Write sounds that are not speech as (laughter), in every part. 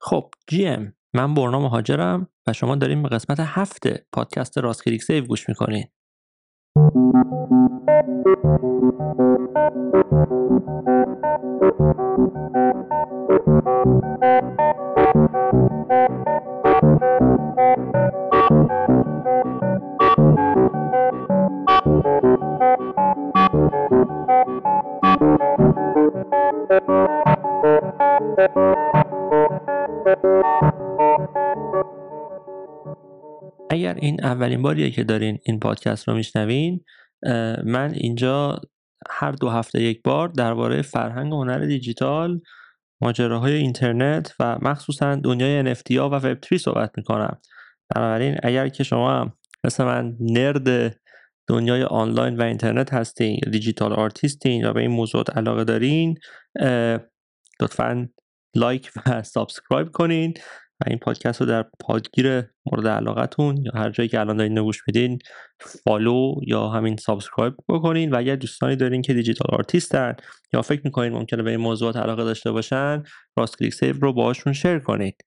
خب GM من برنا مهاجرم و شما دارین به قسمت هفت پادکست راست کلیک سیو گوش می‌کنین. اگر این اولین باریه که دارین این پادکست رو میشنوین من اینجا هر دو هفته یک بار درباره فرهنگ هنر دیجیتال ماجراهای اینترنت و مخصوصا دنیای NFT ها و وب 3 صحبت می‌کنم. بنابراین اگر که شما مثل من nerd دنیای آنلاین و اینترنت هستین یا digital artist ین یا به این موضوعات علاقه دارین لطفا like و subscribe کنین. و این پادکست رو در پادگیر مورد علاقتون یا هر جایی که الان دارین گوش میدین follow یا همین subscribe بکنین. و اگر دوستانی دارین که digital artist ن یا فکر می‌کنین ممکنه به این موضوعات علاقه داشته باشن راست کلیک سیو رو باهاشون share کنید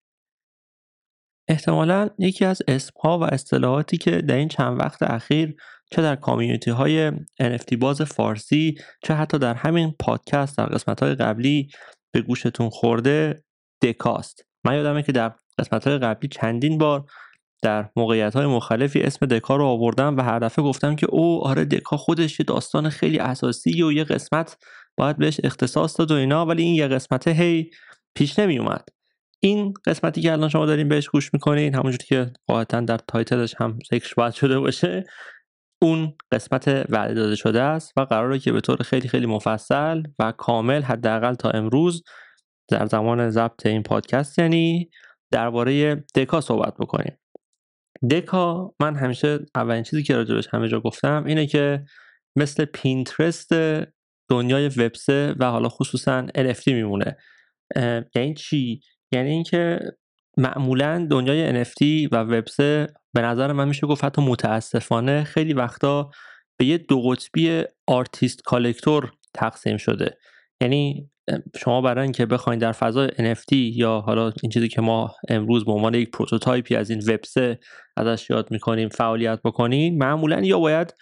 احتمالا یکی از اسم ها و اصطلاحاتی که در این چند وقت اخیر چه در community های NFT باز فارسی چه حتی در همین پادکست در قسمت های قبلی به گوشتون خورده دکاست من یادمه که در قسمت های قبلی چندین بار در موقعیت های مختلفی اسم دکا رو آوردم و هر دفعه گفتم که او آره دکا خودش یه داستان خیلی اساسی و یه قسمت باید بهش اختصاص داد و اینا ولی این یه قسمت هی پیش نمی اومد این قسمتی که الان شما دارین بهش گوش می‌کنین همونجوری که قاعدتا در تایتلش هم ذکر باید شده باشه اون قسمت وعده داده شده است و قراره که به طور خیلی خیلی مفصل و کامل حداقل تا امروز در زمان ضبط این پادکست یعنی درباره دکا صحبت بکنیم. دکا من همیشه اولین چیزی که راجبش همه جا گفتم اینه که مثل پینترست دنیای وب سه و حالا خصوصا NFT میمونه. یعنی چی؟ یعنی اینکه معمولا دنیای NFT و وب سه به نظر من میشه گفت حتی متاسفانه خیلی وقتا به یه دو قطبی artist collector تقسیم شده. یعنی شما برای اینکه بخواید در فضای NFT یا حالا این چیزی که ما امروز به عنوان یک prototype ی از این وب سه ازش یاد می‌کنیم فعالیت بکنین معمولا یا باید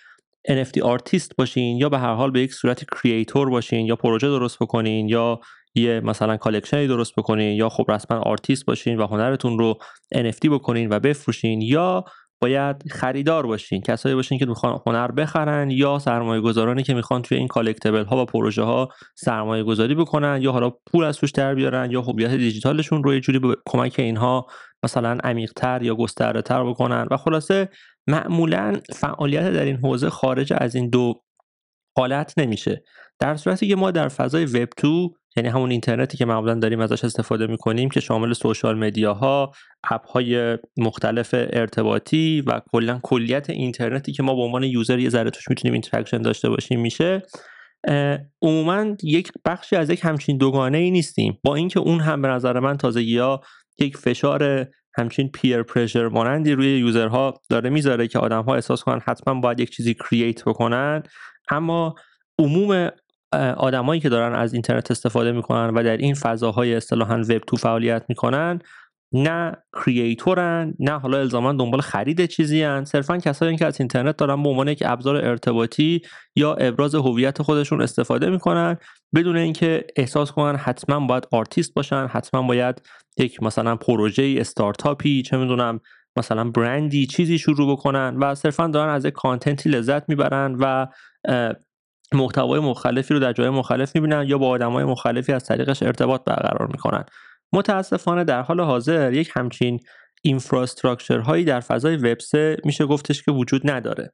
NFT artist باشین یا به هر حال به یک صورت creator باشین یا پروژه درست بکنین یا یه مثلا collection ی درست بکنین یا خب رسما آرتیست باشین و هنرتون رو NFT بکنین و بفروشین یا باید خریدار باشین کسایی باشین که می‌خوان هنر بخرن یا سرمایه گذارانی که می‌خوان توی این collectible ها و پروژه ها سرمایه گذاری بکنن یا حالا پول از توش در بیارن یا هویت دیجیتالشون رو یه جوری به کمک اینها مثلا عمیقتر یا گسترده تر بکنن. و خلاصه معمولا فعالیت در این حوزه خارج از این دو حالت نمیشه. در صورتی که ما در فضای وب 2 یعنی همون اینترنتی که معمولا داریم ازش استفاده می‌کنیم که شامل social media ها app های مختلف ارتباطی و کلا کلیت اینترنتی که ما به عنوان user یه ذره توش می‌تونیم interaction داشته باشیم میشه عموما یک بخشی از یک همچین دوگانه ای نیستیم. با اینکه اون هم به نظر من تازگی ها یک فشار همچین پیر پرشر مانندی روی یوزرها داره می‌ذاره که آدم ها احساس کنن حتما باید یک چیزی کرییت بکنن. اما عموم آدمایی که دارن از اینترنت استفاده می‌کنن و در این فضاهای اصطلاحا وب تو فعالیت می‌کنن نه کریئتورن نه حالا الزاما دنبال خرید چیزی هن. صرفا کسایی که از اینترنت دارن به عنوان یک ابزار ارتباطی یا ابراز هویت خودشون استفاده می‌کنن بدون اینکه احساس کنن حتما باید آرتیست باشن حتما باید یک مثلا پروژه استارتاپی چه می‌دونم مثلا برندی چیزی شروع بکنن و صرفا دارن از یک content ی لذت می‌برن و محتوای مختلفی رو در جای مختلف می‌بینن یا با آدمای مختلفی از طریقش ارتباط برقرار می‌کنن. متاسفانه در حال حاضر یک همچین infrastructure هایی در فضای وب میشه گفتش که وجود نداره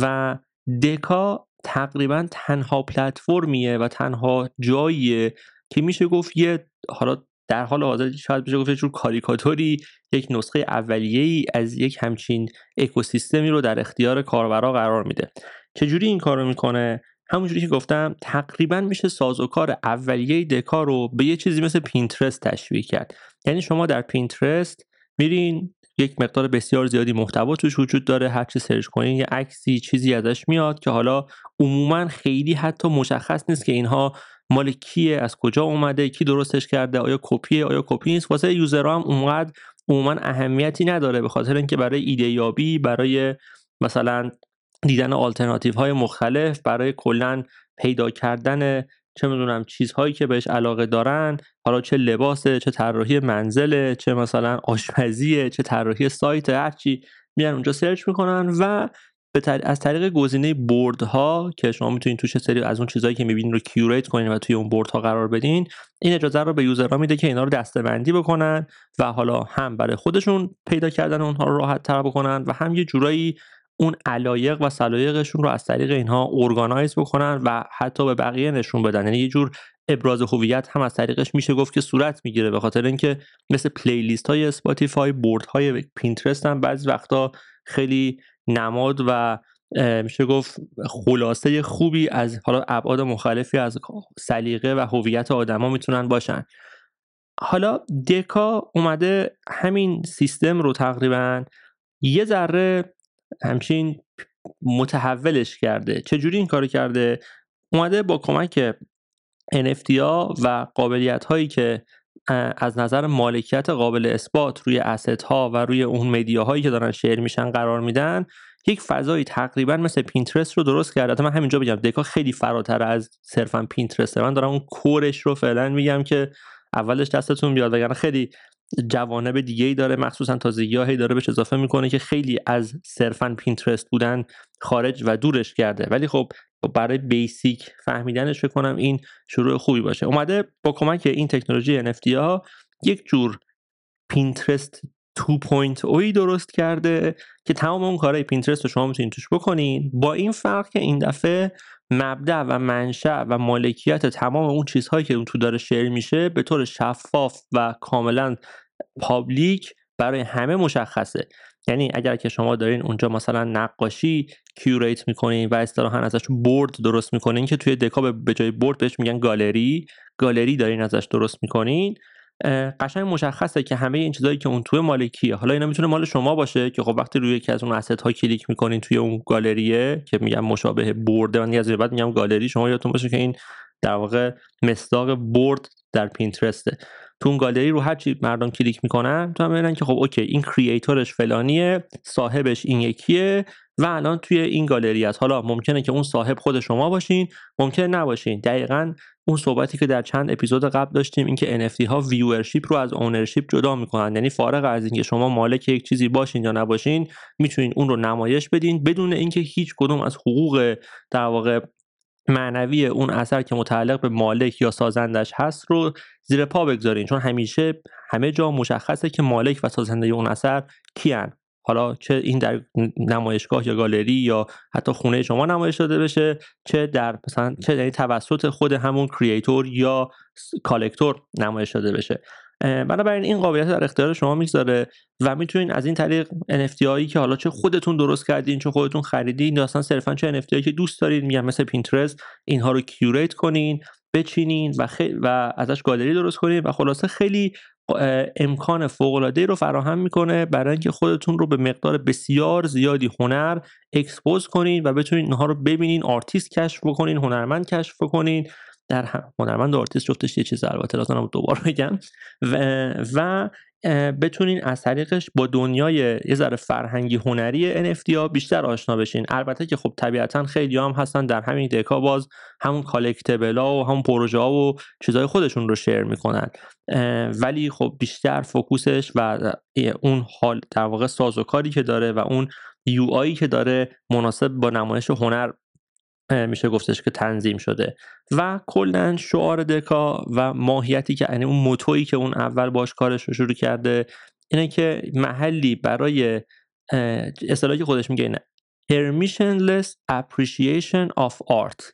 و دکا تقریبا تنها پلتفرمیه و تنها جاییه که میشه گفت یه حالا در حال حاضر شاید بشه گفت جور کاریکاتوری یک نسخه اولیه ای از یک همچین اکوسیستمی رو در اختیار کاربرا قرار میده. چجوری این کارو می‌کنه؟ همونجوری که گفتم تقریبا میشه سازوکار اولیه دکا رو به یه چیزی مثل پینترست تشبیه کرد. یعنی شما در پینترست میرین یک مقدار بسیار زیادی محتوا توش وجود داره هر چی search کنین یه عکسی چیزی ازش میاد که حالا عموما خیلی حتی مشخص نیست که اینها مال کیه از کجا اومده کی درستش کرده آیا کپیه آیا کپی نیست. واسه user ها هم اونقدر عموما اهمیتی نداره به خاطر اینکه برای ایده یابی برای مثلا دیدن آلترناتیو های مختلف برای کلا پیدا کردن چه می‌دونم چیزهایی که بهش علاقه دارن حالا چه لباسه چه طراحی منزله چه مثلا آشپزیه چه طراحی سایت هرچی میرن اونجا search می‌کنن و از طریق گزینه board ها که شما می‌تونید توش سری از اون چیزهایی که می‌بینید رو curate کنین و توی اون board ها قرار بدین این اجازه رو به user ها میده که اینا رو دسته‌بندی بکنن و حالا هم برای خودشون پیدا کردن اونها رو راحت تر بکنن و هم یه جورایی اون علایق و سلایقشون رو از طریق اینها organize بکنن و حتی به بقیه نشون بدن. یعنی یه جور ابراز هویت هم از طریقش میشه گفت که صورت می‌گیره به خاطر اینکه مثل playlist های اسپاتیفای board های پینترست هم بعضی وقتا خیلی نماد و میشه گفت خلاصه خوبی از حالا ابعاد مختلفی از سلیقه و هویت آدما می‌تونن باشن. حالا دکا اومده همین سیستم رو تقریبا یه ذره همچین متحولش کرده. چجوری این کارو کرده؟ اومده با کمک NFT ها و قابلیت هایی که از نظر مالکیت قابل اثبات روی asset ها و روی اون media هایی که دارن share میشن قرار میدن یک فضایی تقریبا مثل پینترست رو درست کرده. من همینجا بگم دکا خیلی فراتر از صرفا پینترسته من دارم اون core ش رو فعلا میگم که اولش دستتون بیاد وگرنه خیلی جوانب دیگه ای داره مخصوصا تازگی هایی داره بهش اضافه می‌کنه که خیلی از صرفا پینترست بودن خارج و دورش کرده. ولی خب برای basic فهمیدنش فکر کنم این شروع خوبی باشه. اومده با کمک این تکنولوژی NFT ها یک جور پینترست 2.0 درست کرده که تمام اون کارهای پینترست رو شما می‌تونید توش بکنین. با این فرق که این دفعه مبدأ و منشأ و مالکیت تمام اون چیزهایی که اون تو داره share میشه به طور شفاف و کاملا public برای همه مشخصه. یعنی اگر که شما دارین اونجا مثلا نقاشی curate می‌کنین و اصطلاحا ازش board درست می‌کنین که توی دکا به جای board بهش میگن گالری گالری دارین ازش درست می‌کنین قشنگ مشخصه که همه این چیزایی که اون توئه مال کیه حالا اینا می‌تونه مال شما باشه که خب وقتی روی یکی از اون asset ها کلیک می‌کنین توی اون گالریه که میگم مشابه board ه من از به بعد میگم گالری شما یادتون باشه که این در واقع مصداق board در پینترسته تو اون گالری رو هر چی مردم کلیک می‌کنن می‌فهمه که خب okay این creator ش فلانیه صاحبش این یکیه و الان توی این گالری است حالا ممکنه که اون صاحب خود شما باشین ممکنه نباشین. دقیقا اون صحبتی که در چند اپیزود قبل داشتیم اینکه NFT ها viewership رو از ownership جدا می‌کنن. یعنی فارغ از اینکه شما مالک یک چیزی باشین یا نباشین می‌تونین اون رو نمایش بدین بدون اینکه هیچ کدوم از حقوق در واقع معنوی اون اثر که متعلق به مالک یا سازندش هست رو زیر پا بگذارین. چون همیشه همه جا مشخصه که مالک و سازنده اون اثر کیان. حالا چه این در نمایشگاه یا گالری یا حتی خونه شما نمایش داده بشه چه در مثلا چه در توسط خود همون creator یا collector نمایش داده بشه. بنابراین این قابلیت در اختیار شما می‌گذاره و می‌تونین از این طریق NFT هایی که حالا چه خودتون درست کردین چه خودتون خریدین یا اصلا صرفا چه NFT هایی که دوست دارین میگم مثل پینترست اینها رو curate کنین بچینین و, و ازش گالری درست کنین و خلاصه خیلی امکان فوق رو فراهم می‌کنه برای اینکه خودتون رو به مقدار بسیار زیادی هنر expose کنین و بتونین اینها رو ببینین آرتیست کشف بکنین هنرمند کشف بکنین. در هنرمند آرتیست جفتش یه چیز البته لازم دوباره بگم. و, و بتونین از طریقش با دنیای یه ذره فرهنگی هنری NFT ها بیشتر آشنا بشین. البته که خب طبیعتا خیلی هم هستن در همین دکا باز همون کالکتبل ها و همون پروژه ها و چیزهای خودشون رو شیر می‌کنن. ولی خب بیشتر فوکوسش و اون حال در واقع سازوکاری که داره و اون یو که داره مناسب با نمایش هنر میشه گفتش که تنظیم شده. و کلا شعار دکا و ماهیتی که یعنی اون موتویی که اون اول باش کارش رو شروع کرده اینه که محلی برای اصطلاحی خودش میگه اینه permissionless appreciation of art.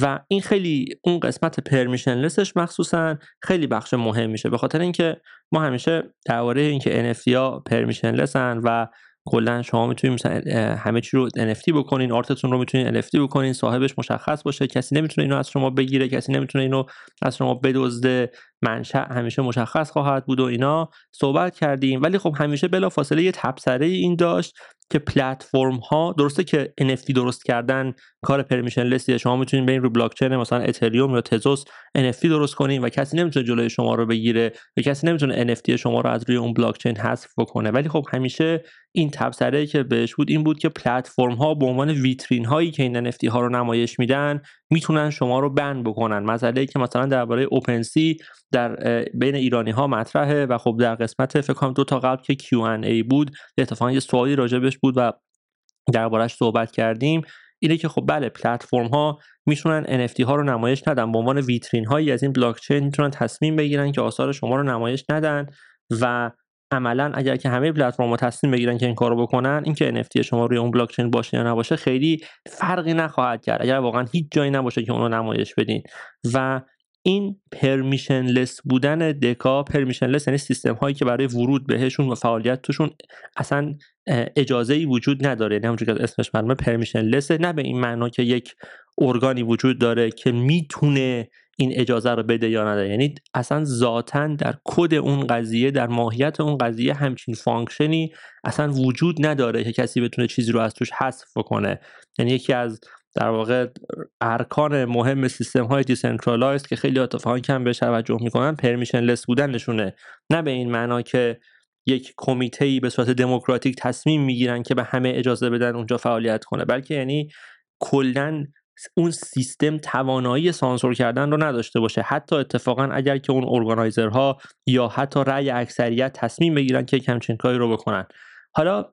و این خیلی اون قسمت پرمیشنلسش مخصوصا خیلی بخش مهم میشه. به خاطر اینکه ما همیشه درباره اینکه NFT ها پرمیشنلسن و کلا شما می‌تونید مثلا همه چی رو NFT بکنین آرتتون رو می‌تونید NFT بکنین صاحبش مشخص باشه. کسی نمی‌تونه اینو از شما بگیره کسی نمی‌تونه اینو از شما بدزده منشأ همیشه مشخص خواهد بود و اینا. صحبت کردیم. ولی خب همیشه بلا فاصله یه تبصره این داشت که پلتفرم ها درسته که NFT درست کردن کار پرمیشن لسیه شما می‌تونید برین رو بلاک چین مثلا اتریوم یا تزوس NFT درست کنین و کسی نمی‌تونه جلوی شما رو بگیره و کسی نمی‌تونه NFT شما رو از روی اون بلاک چین حذف بکنه. ولی خب همیشه این تبصره که بهش بود این بود که پلتفرم ها به عنوان ویترین هایی که این NFT ها رو نمایش میدن می‌تونن شما رو بند بکنن. مسئله که مثلا درباره اوپن سی در بین ایرانی ها مطرحه و خب در قسمت فکر کنم دو تا قبل که Q&A بود اتفاقا یه سوالی راجبش بود و دربارش صحبت کردیم. اینه که خب بله پلتفرم ها می‌تونن NFT ها رو نمایش ندن. به عنوان ویترین هایی از این بلاک چین می‌تونن تصمیم بگیرن که آثار شما رو نمایش ندن و عملا اگر که همه پلتفرم ها تصمیم بگیرن که این کارو بکنن اینکه NFT شما روی اون بلاک چین باشه یا نباشه خیلی فرقی نخواهد کرد. اگر واقعا هیچ جایی نباشه که اونو نمایش بدین. و این permissionless بودن دکا permissionless یعنی سیستم هایی که برای ورود بهشون و فعالیت توشون اصلا اجازه ای وجود نداره. یعنی همونجوری که اسمش معلومه permissionless ه نه به این معنا که یک ارگانی وجود داره که می‌تونه این اجازه رو بده یا نده. یعنی اصلا ذاتا در کد اون قضیه در ماهیت اون قضیه همچین function ی اصلا وجود نداره که کسی بتونه چیزی رو از توش حذف کنه یعنی یکی از در واقع ارکان مهم سیستم های decentralized که خیلی اتفاقا کم بهش توجه می‌کنن permissionless بودن نشونه نه به این معنا که یک کمیته به صورت دموکراتیک تصمیم می‌گیرن که به همه اجازه بدن اونجا فعالیت کنه بلکه یعنی کلا اون سیستم توانایی سانسور کردن رو نداشته باشه. حتی اتفاقا اگر که اون organizer ها یا حتی رأی اکثریت تصمیم بگیرن که همچین کاری رو بکنن. حالا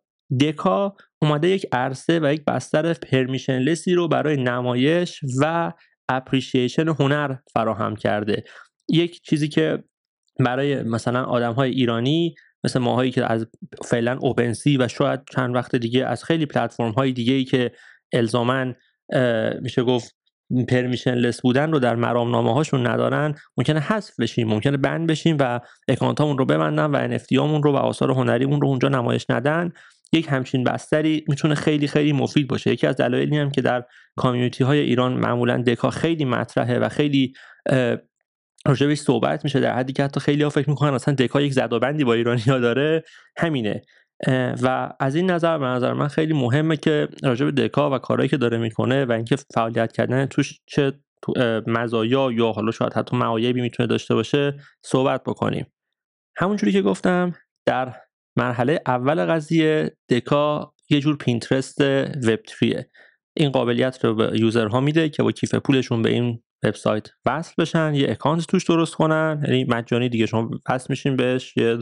دکا اومده یک عرصه و یک بستر permissionless ی رو برای نمایش و appreciation هنر فراهم کرده. یک چیزی که برای مثلا آدم های ایرانی مثل ماهایی که از فعلا اوپنسی و شاید چند وقت دیگه از خیلی پلتفرم های دیگه ای که الزامن میشه گفت پرمیشن لس بودن رو در مرامنامه هاشون ندارن. ممکنه حذف بشیم ممکنه بند بشیم و اکانت رو ببندن و NFT رو و آثار هنریمون رو اونجا نمایش ندن. یک همچین بستری می‌تونه خیلی خیلی مفید باشه. یکی از دلایلی هم که در کامیونیتی های ایران معمولا دکا خیلی مطرحه و خیلی راجبش صحبت میشه در حدی که حتی خیلی ها فکر می‌کنن اصلا دکا یک زدابندی با ایرانی ها داره. همینه. و از این نظر به نظر من خیلی مهمه که راجب دکا و کارهایی که داره می‌کنه و اینکه فعالیت کردن توش چه مزایا یا حالا شاید حتی معایبی می‌تونه داشته باشه صحبت بکنیم. همونجوری که گفتم در مرحله اول قضیه دکا یه جور پینترست web three یه. این قابلیت رو به user ها میده که با کیف پولشون به این وبسایت وصل بشن یه account توش درست کنن. یعنی مجانی دیگه شما وصل میشین بهش یه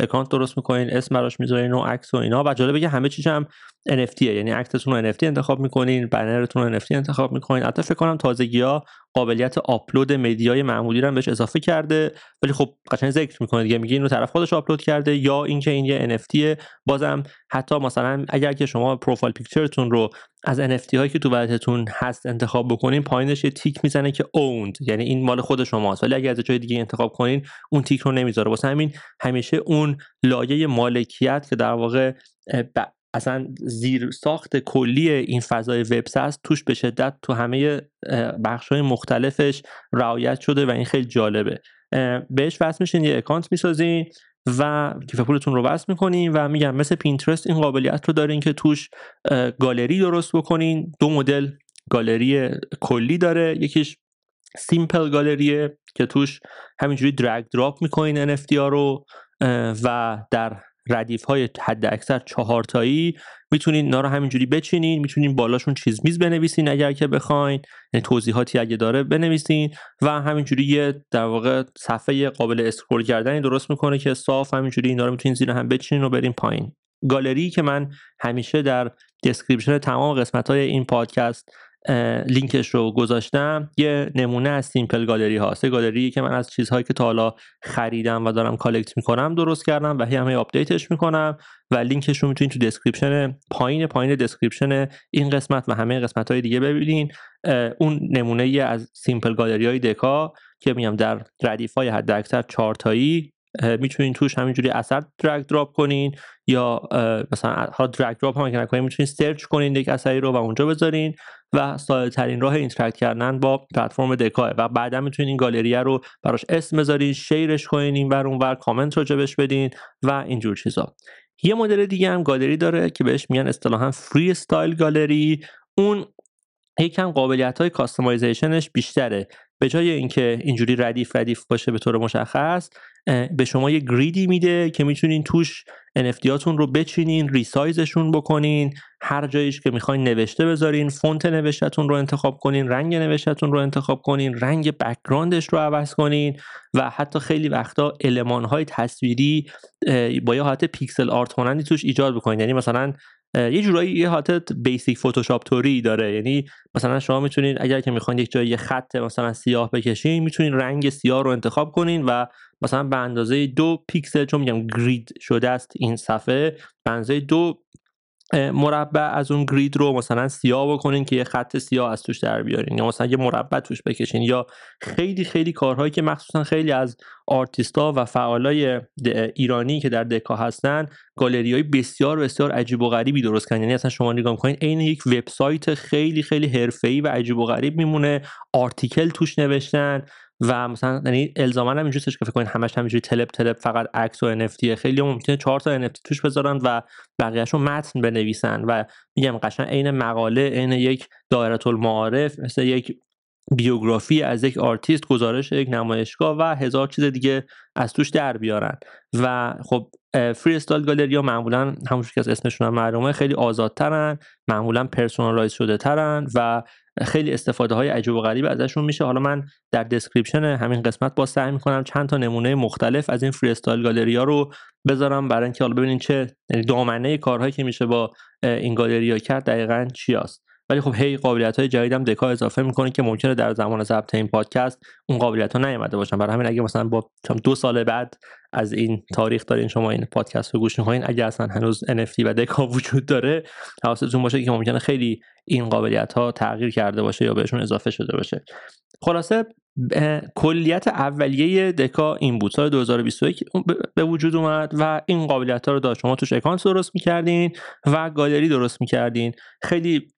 account درست می‌کنین اسم براش می‌ذارین و عکس و اینا. و جالب بگه همه چیز هم NFT یعنی عکستون رو NFT انتخاب می‌کنین banner تون رو NFT انتخاب می‌کنین. البته فکر کنم تازگی ها قابلیت upload media ی معمولی رو بهش اضافه کرده. ولی خب قشنگ ذکر می‌کنه دیگه. میگه اینو طرف خودش آپلود کرده یا اینکه این یه NFT بازم حتی مثلا اگر که شما profile picture تون رو از NFT هایی که تو wallet تون هست انتخاب بکنین پایینش یه تیک می‌زنه که owned یعنی این مال خود شماست. ولی اگر از جای دیگه انتخاب کنین اون تیک رو نمی‌ذاره. واسه همین همیشه اون لایه مالکیت که در واقع اصلا زیر ساخت کلی این فضای وبس هست توش به شدت تو همه بخش های مختلفش رعایت شده و این خیلی جالبه. بهش وصل میشین یه account می‌سازین و کیف پولتون رو وصل می‌کنین و میگم مثل پینترست این قابلیت رو دارین که توش گالری درست بکنین. دو مدل گالری کلی داره. یکیش simple gallery ه که توش همینجوری drag drop می‌کنین NFT ها رو و در ردیف های حد اکثر چهار تایی می‌تونین اینا رو همینجوری بچینین می‌تونین بالاشون چیز میز بنویسین اگر که بخواین یعنی توضیحاتی اگه داره بنویسین و همینجوری یه در واقع صفحه قابل scroll کردنی درست می‌کنه که صاف همینجوری اینا رو می‌تونین زیر هم بچینین و برین پایین. گالری که من همیشه در description تمام قسمت های این پادکست لینکش رو گذاشتم. یه نمونه از simple gallery هاست یه گالری که من از چیزهایی که تا حالا خریدم و دارم collect می‌کنم درست کردم و همه update ش می‌کنم و لینکش رو می‌تونید تو description پایین پایین description این قسمت و همه قسمت های دیگه ببینین. اون نمونه ای از simple gallery های دکا که میگم در ردیف های حد اکثر چارتایی می‌تونین توش همینجوری اثر drag drop کنین یا مثلا ها drag drop هم که نکنین می‌تونین سرچ کنین یک اثری رو و اونجا بذارین و ساده ترین راه interact کردن با پلتفرم دکاه. و بعدا می‌تونین این گالریه رو براش اسم بذارین شیرش کنین این بر اون بر کامنت راجبش بدین و اینجور چیزا. یه مدل دیگه هم گالری داره که بهش میگن اصطلاحا freestyle gallery. اون یکم قابلیت های customization ش بیشتره. به جای اینکه اینجوری ردیف ردیف باشه به طور مشخص به شما یه grid ی میده که می‌تونین توش NFT هاتون رو بچینین resize شون بکنین هر جایش که می‌خواین نوشته بذارین font نوشتتون رو انتخاب کنین رنگ نوشتتون رو انتخاب کنین رنگ background ش رو عوض کنین و حتی خیلی وقتا المان های تصویری با یه حالت pixel art مانندی توش ایجاد بکنین. یعنی مثلا یه جورایی یه حالت بیسیک فتوشاپ توری داره. یعنی مثلا شما می‌تونید اگر که می‌خواین یک جایی خط مثلا سیاه بکشین می‌تونین رنگ سیاه رو انتخاب کنین و مثلا به اندازه دو پیکسل چون میگم گرید شده است این صفحه به اندازه دو مربع از اون گرید رو مثلا سیاه بکنین که یه خط سیاه از توش در بیارین. یا مثلا یه مربع توش بکشین. یا خیلی خیلی کارهایی که مخصوصا خیلی از آرتیستا و فعالای ایرانی که در دکا هستن گالری های بسیار بسیار عجیب و غریبی درست کردن. یعنی اصلا شما نگاه می‌کنین عین یک وبسایت خیلی خیلی حرفه‌ای و عجیب و غریب میمونه. article توش نوشتن. و مثلا یعنی الزاما هم اینجوریه که فکر کنین همش همینجوری تلپ تلپ فقط عکس و NFT خیلی ممکنه چهار تا NFT توش بذارن و بقیه‌شو متن بنویسن و میگم قشنگ عین مقاله عین یک دایره المعارف مثل یک بیوگرافی از یک آرتیست گزارش یک نمایشگاه و هزار چیز دیگه از توش در بیارن. و خب freestyle ها معمولا همونجور که از اسمشون هم معلومه خیلی آزادترن معمولا personalize شده ترن و خیلی استفاده های عجیب و غریب ازشون میشه. حالا من در description همین قسمت با سعی می‌کنم چند تا نمونه مختلف از این freestyle گالری ها رو بذارم برای اینکه حالا ببینین چه یعنی دامنه کارهایی که میشه با این گالری ها کرد دقیقا چی است ولی خب هی قابلیت های جدیدم دکا اضافه می‌کنه که ممکنه در زمان ضبط این پادکست اون قابلیت ها نیومده باشن. برای همین اگه مثلا با دو سال بعد از این تاریخ دارین شما این پادکست رو گوش می‌کنین. اگه اصلا هنوز NFT و دکا وجود داره حواستون باشه که ممکنه خیلی این قابلیت ها تغییر کرده باشه یا بهشون اضافه شده باشه. خلاصه کلیت اولیه دکا این بود. سال 2021 به وجود اومد و این قابلیت ها رو داشت. شما توش اکانت درست می‌کردین و گالری درست می‌کردین. خیلی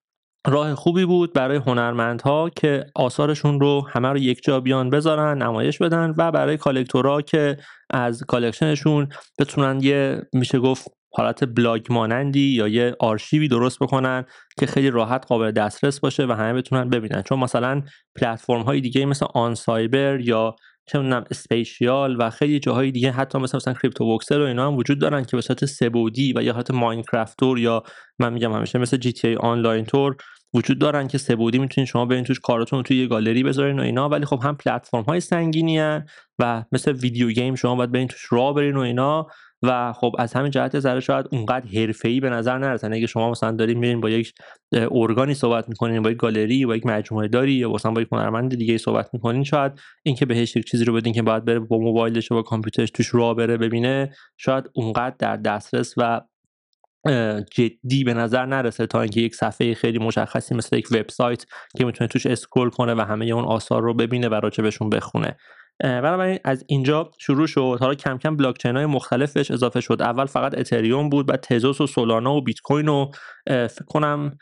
راه خوبی بود برای هنرمندها که آثارشون رو همه رو یک جا بیان بذارن نمایش بدن و برای collector ها که از collection شون بتونن یه میشه گفت حالت بلاگ مانندی یا یه آرشیوی درست بکنن که خیلی راحت قابل دسترس باشه و همه بتونن ببینن. چون مثلا پلتفرم های دیگه مثل oncyber یا چه می‌دونم Spatial و خیلی جاهای دیگه حتی مثلا مثلا Cryptovoxels و اینا هم وجود دارن که به صورت سه‌بعدی و یا حتی Minecraft طور یا من میگم همیشه مثل جی تی ای آنلاین تور وجود دارن که سبودی می‌تونید شما برین توش کاراتون توی یه گالری بذارین و اینا. ولی خب هم پلتفرم های سنگینی هن و مثل ویدیو گیم شما باید برین توش راه برین و اینا. و خب از همین جهت ذره شاید اونقدر حرفه‌ای به نظر نرسن اگه شما مثلا دارین میرین با یک ارگانی صحبت می‌کنین با یک گالری با یک مجموعه داری یا مثلا با یک هنرمند دیگه صحبت می‌کنین شاید اینکه بهش یک چیزی رو بدین که باید بره با موبایلش و با کامپیوترش توش راه بره ببینه شاید اونقدر در دسترس و جدی به نظر نرسه تا اینکه یک صفحه خیلی مشخصی مثل یک وبسایت که می‌تونه توش scroll کنه و همه اون آثار رو ببینه و راجبشون بخونه. بنابراین از اینجا شروع شد. حالا کم کم block های مختلفش اضافه شد. اول فقط اتریوم بود بعد تزوس و سولانا و بیت کوین و فکر کنم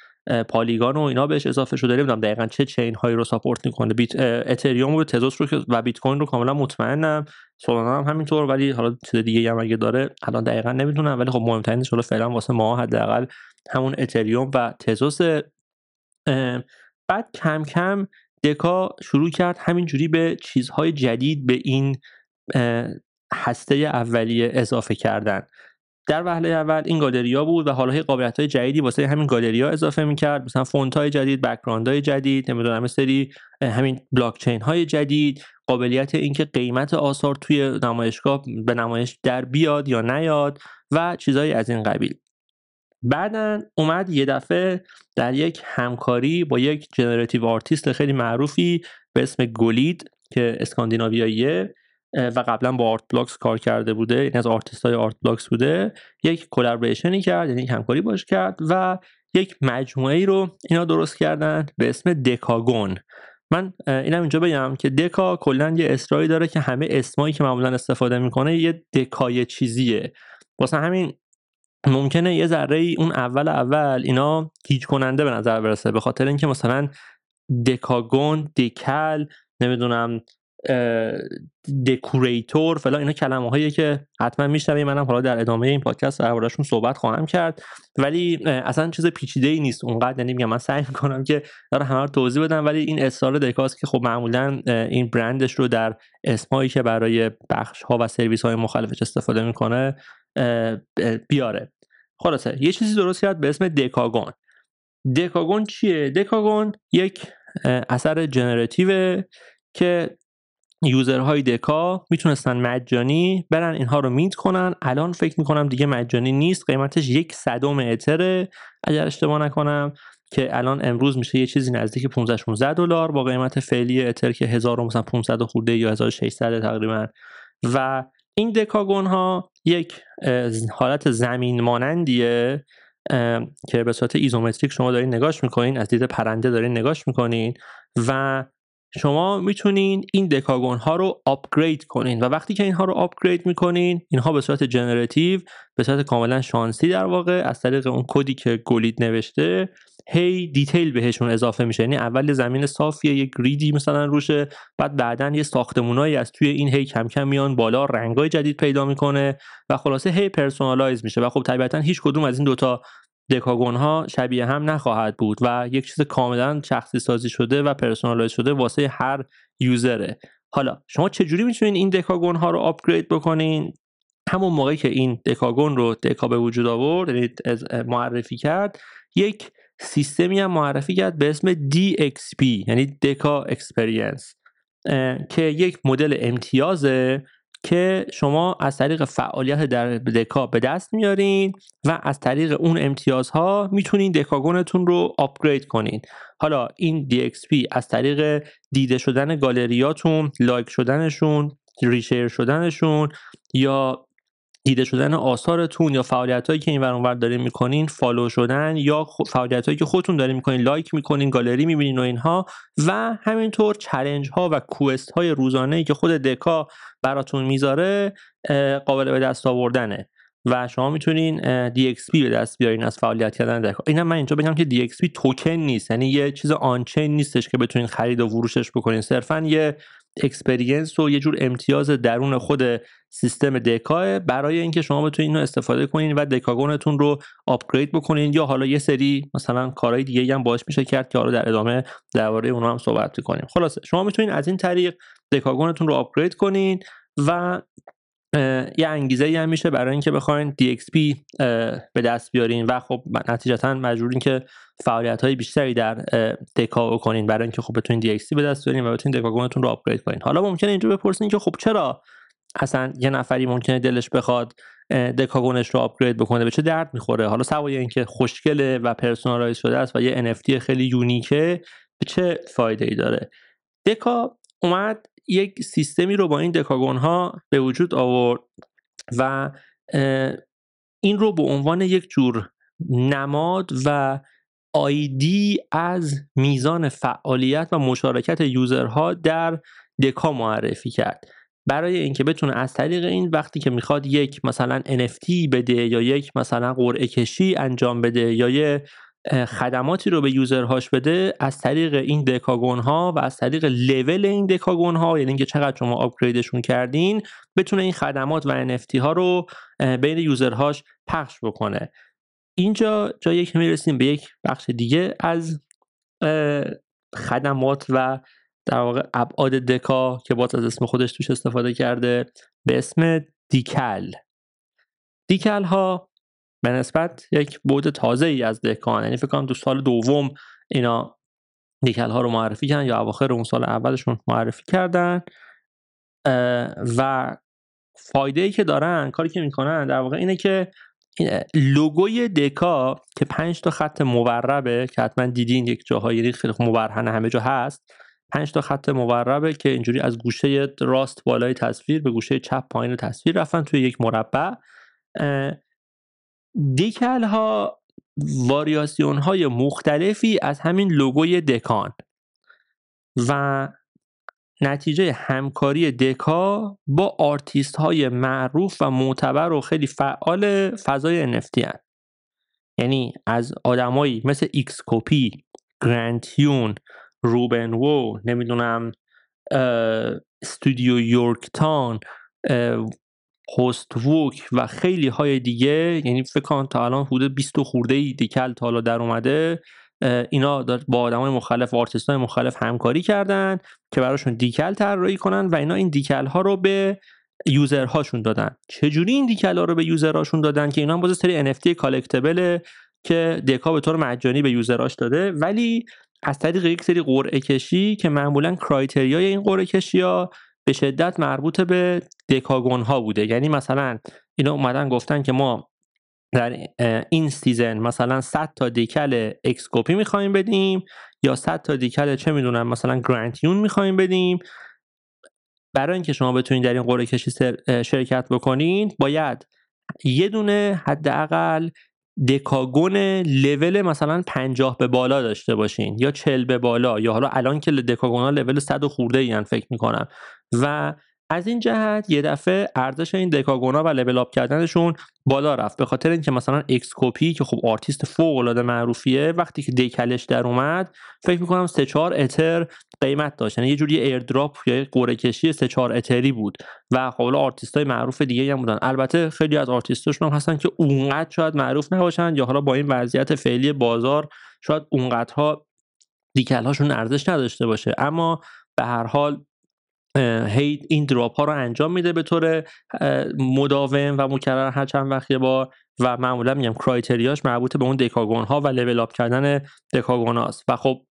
Polygon و اینا بهش اضافه شده. نمی‌دونم دقیقا چه chain هایی رو support می‌کنه. بیت اتریوم و تزوس رو و بیت کوین رو کاملا مطمئنم. سولانا هم همینطور ولی حالا چیز دیگه هم اگه داره الان دقیقا نمی‌دونم. ولی خب مهمترینش حالا فعلا واسه ما حداقل همون اتریوم و تزوس بعد کم کم دکا شروع کرد همینجوری به چیزهای جدید به این هسته اولیه اضافه کردن. در وهله اول این گالریا بود و حالا قابلیت های جدیدی واسه همین گالریا اضافه می‌کرد. مثلا فونت های جدید بک‌گراند های جدید نمی‌دونم سری همین بلاک های جدید. قابلیت اینکه قیمت آثار توی نمایشگاه به نمایش در بیاد یا نیاد و چیزهایی از این قبیل. بعدا اومد یه دفعه در یک همکاری با یک generative artist خیلی معروفی به اسم Golid که اسکاندیناویاییه و قبلا با Art Blocks کار کرده بوده. یعنی از آرتیست های Art Blocks بوده. یک collaboration ی کرد یعنی یک همکاری باش کرد و یک مجموعه ای رو اینا درست کردن به اسم دکاگون. من اینم اینجا بگم که دکا کلا یه اصراری داره که همه اسمایی که معمولا استفاده می‌کنه یه دکای چیزیه. واسه همین ممکنه یه ذره ای اون اول اول اینا گیج کننده به نظر برسه به خاطر اینکه مثلا دکاگون دکل نمی‌دونم دکوریتور فلا اینا کلمه هایی که حتما میشنوی. منم حالا در ادامه این پادکست دربارهشون صحبت خواهم کرد. ولی اصلا چیز پیچیده ای نیست. اونقدر یعنی میگم من سعی می‌کنم که داره همه رو توضیح بدم. ولی این اصرار دکاست که خب معمولا این برندش رو در اسمایی که برای بخش ها و سرویس های مختلفش استفاده می‌کنه بیاره. خلاصه یه چیزی درست کرد به اسم دکاگون. دکاگون چیه؟ دکاگون یک اثر جنراتیو که یوزرهای دکا می‌تونستن مجانی برن اینها رو میت کنن. الان فکر می‌کنم دیگه مجانی نیست قیمتش یک صدم اتره اگر اشتباه نکنم که الان امروز میشه یه چیزی نزدیک 15 16 دلار با قیمت فعلی اتر که 1500 خورده یا 1600 تقریبا. و این دکاگون ها یک حالت زمین مانندیه که به صورت isometric شما دارین نگاش می‌کنین از دید پرنده دارین نگاش می‌کنین و شما می‌تونین این دکاگون ها رو upgrade کنین و وقتی که اینها رو upgrade می‌کنین اینها به صورت generative به صورت کاملا شانسی در واقع از طریق اون کدی که Golid نوشته هی detail بهشون اضافه میشه. یعنی اول زمین صافیه یک grid ی مثلا روشه بعد بعدا یه ساختمونایی از توی این هی کم کم میان بالا رنگای جدید پیدا می‌کنه و خلاصه هی personalize میشه. و خب طبیعتا هیچ کدوم از این دوتا دکاگون ها شبیه هم نخواهد بود و یک چیز کاملا شخصی سازی شده و personalize شده واسه هر user ه. حالا شما چجوری می‌تونین این دکاگون ها رو upgrade بکنین؟ همون موقعی که این دکاگون رو دکا به وجود آورد یعنی معرفی کرد یک سیستمی هم معرفی کرد به اسم DXP یعنی Deca Experience که یک مدل امتیازه که شما از طریق فعالیت در دکا به دست میارین و از طریق اون امتیازها می‌تونین دکاگونتون رو upgrade کنین. حالا این DXP از طریق دیده شدن گالریاتون like شدنشون reshare شدنشون یا دیده شدن آثارتون یا فعالیت هایی که این ور دارین می‌کنین follow شدن یا فعالیت هایی که خودتون دارین می‌کنین like می‌کنین گالری می‌بینین و اینها و همینطور challenge ها و quest های روزانه که خود دکا براتون می‌ذاره قابل به دست آوردنه و شما می‌تونین DXP به دست بیارین از فعالیت کردن دکا. اینا من اینجا بگم که DXP token نیست یعنی یه چیز on-chain نیستش که بتونین خرید و فروشش بکنین. صرفا یه experience و یه جور امتیاز درون خود سیستم دکا برای اینکه شما بتونید اینو استفاده کنین و دکاگونتون رو upgrade بکنین یا حالا یه سری مثلا کارهای دیگه هم باش میشه کرد که حالا در ادامه درباره اونها هم صحبت کنیم. خلاصه شما می‌تونید از این طریق دکاگونتون رو upgrade کنین و یه انگیزه هم میشه برای اینکه بخواین DXP به دست بیارین و خب نتیجتا مجبورین که فعالیت های بیشتری در دکا بکنین برای اینکه خب بتونین DXP به دست بیارین و بتونین دکاگونتون رو upgrade کنین. حالا ممکنه اینجا بپرسین که خب چرا اصلا یه نفری ممکنه دلش بخواد دکاگونش رو upgrade بکنه به چه درد می‌خوره؟ حالا سوای اینکه خوشگله و personalize شده است و یه NFT خیلی unique ه به چه فایده ای داره؟ دکا اومد یک سیستمی رو با این دکاگون ها به وجود آورد و این رو به عنوان یک جور نماد و آیدی از میزان فعالیت و مشارکت یوزرها در دکا معرفی کرد. برای اینکه بتونه از طریق این وقتی که می‌خواد یک مثلا NFT بده یا یک مثلا قرعه کشی انجام بده یا یه خدماتی رو به یوزرهاش بده از طریق این دکاگون ها و از طریق لول این دکاگون ها یعنی اینکه چقدر شما آپگریدشون کردین بتونه این خدمات و NFT ها رو بین یوزرهاش پخش بکنه. اینجا جایی که می‌رسیم به یک بخش دیگه از خدمات و در واقع ابعاد دکا که باز از اسم خودش توش استفاده کرده به اسم دیکل. دیکل ها به نسبت یک بود تازه ای از دهکان یعنی فکر کنم تو سال دوم اینا دیکل ها رو معرفی کردن یا اواخر اون سال اولشون معرفی کردن. و فایده ای که دارن کاری که می‌کنن در واقع اینه که لوگوی دکا که پنج تا خط موربه که حتما دیدین یک جاهایی خیلی مبرهنه همه جا هست پنج تا خط موربه که اینجوری از گوشه راست بالای تصویر به گوشه چپ پایین تصویر رفتن توی یک مربع decal ها واریاسیون های مختلفی از همین لوگوی دکا ان و نتیجه همکاری دکا با آرتیست های معروف و معتبر و خیلی فعال فضای NFT هن. یعنی از آدمایی مثل XCOPY، Grant Yun، Reuben Wu، نمی‌دونم Studio Yorktown هست ووک و خیلی های دیگه. یعنی فکر کنم تا الان حدود 20 خورده ای decal تا حالا در اومده. اینا با آدم های مختلف و آرتیست های مختلف همکاری کردن که براشون decal طراحی کنن و اینا این decal ها رو به user هاشون دادن. چجوری این decal ها رو به user هاشون دادن که اینا هم باز سری NFT collectible که Deca به طور مجانی به user هاش داده ولی از طریق یک سری قرعه کشی که معمولا criteria ی این قرعه کشی ها به شدت مربوط به Decagon ها بوده. یعنی مثلا اینا اومدن گفتن که ما در این season مثلا 100 تا decal XCOPY می‌خوایم بدیم یا 100 تا decal چه می‌دونم مثلا Grant Yun می‌خوایم بدیم. برای اینکه شما بتونید در این قرعه کشی شرکت بکنین باید یه دونه حداقل Decagon level مثلا 50 به بالا داشته باشین یا 40 به بالا یا حالا الان که Decagon ها level 100 خورده این فکر می‌کنم. و از این جهت یه دفعه ارزش این Decagon ا و level up کردنشون بالا رفت به خاطر اینکه مثلا XCOPY که خب آرتیست فوق العاده معروفیه وقتی که decal ش در اومد فکر می‌کنم 3 4 اتر قیمت داشت. یعنی یه جوری airdrop یا قرعه کشی 3 4 اتری بود و خب آرتیست های معروف دیگه هم بودن. البته خیلی از آرتیستاشون هم هستن که اونقدر شاید معروف نباشن یا حالا با این وضعیت فعلی بازار شاید اونقدرها decal هاشون ارزش نداشته باشه. اما به هر حال هی این drop ها رو انجام میده به طور مداوم و مکرر هر چند وقت یه بار و معمولا میگم criteria ش مربوط به اون Decagon ها و level up کردن Decagon هاست. و خب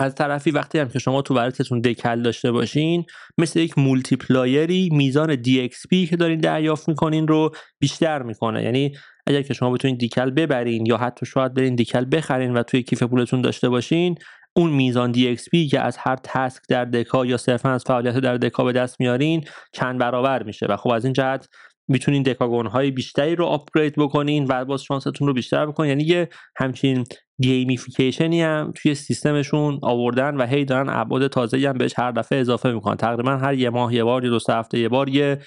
از طرفی وقتی هم که شما تو wallet تون decal داشته باشین مثل یک multiplier ی میزان DXP که دارین دریافت می‌کنین رو بیشتر می‌کنه. یعنی اگر که شما بتونین decal ببرین یا حتی شاید برین decal بخرین و توی کیف پولتون داشته باشین اون میزان DXP که از هر task در Deca یا صرفا از فعالیت در Deca به دست میارین چند برابر میشه و خب از این جهت می‌تونین Decagon های بیشتری رو upgrade بکنین و باز شانستون رو بیشتر بکنین. یعنی یه همچین gamification ی هم توی سیستمشون آوردن و هی دارن ابعاد تازه هم بهش هر دفعه اضافه می‌کنن. تقریبا هر یه ماه یه بار یا دو هفته یه بار یه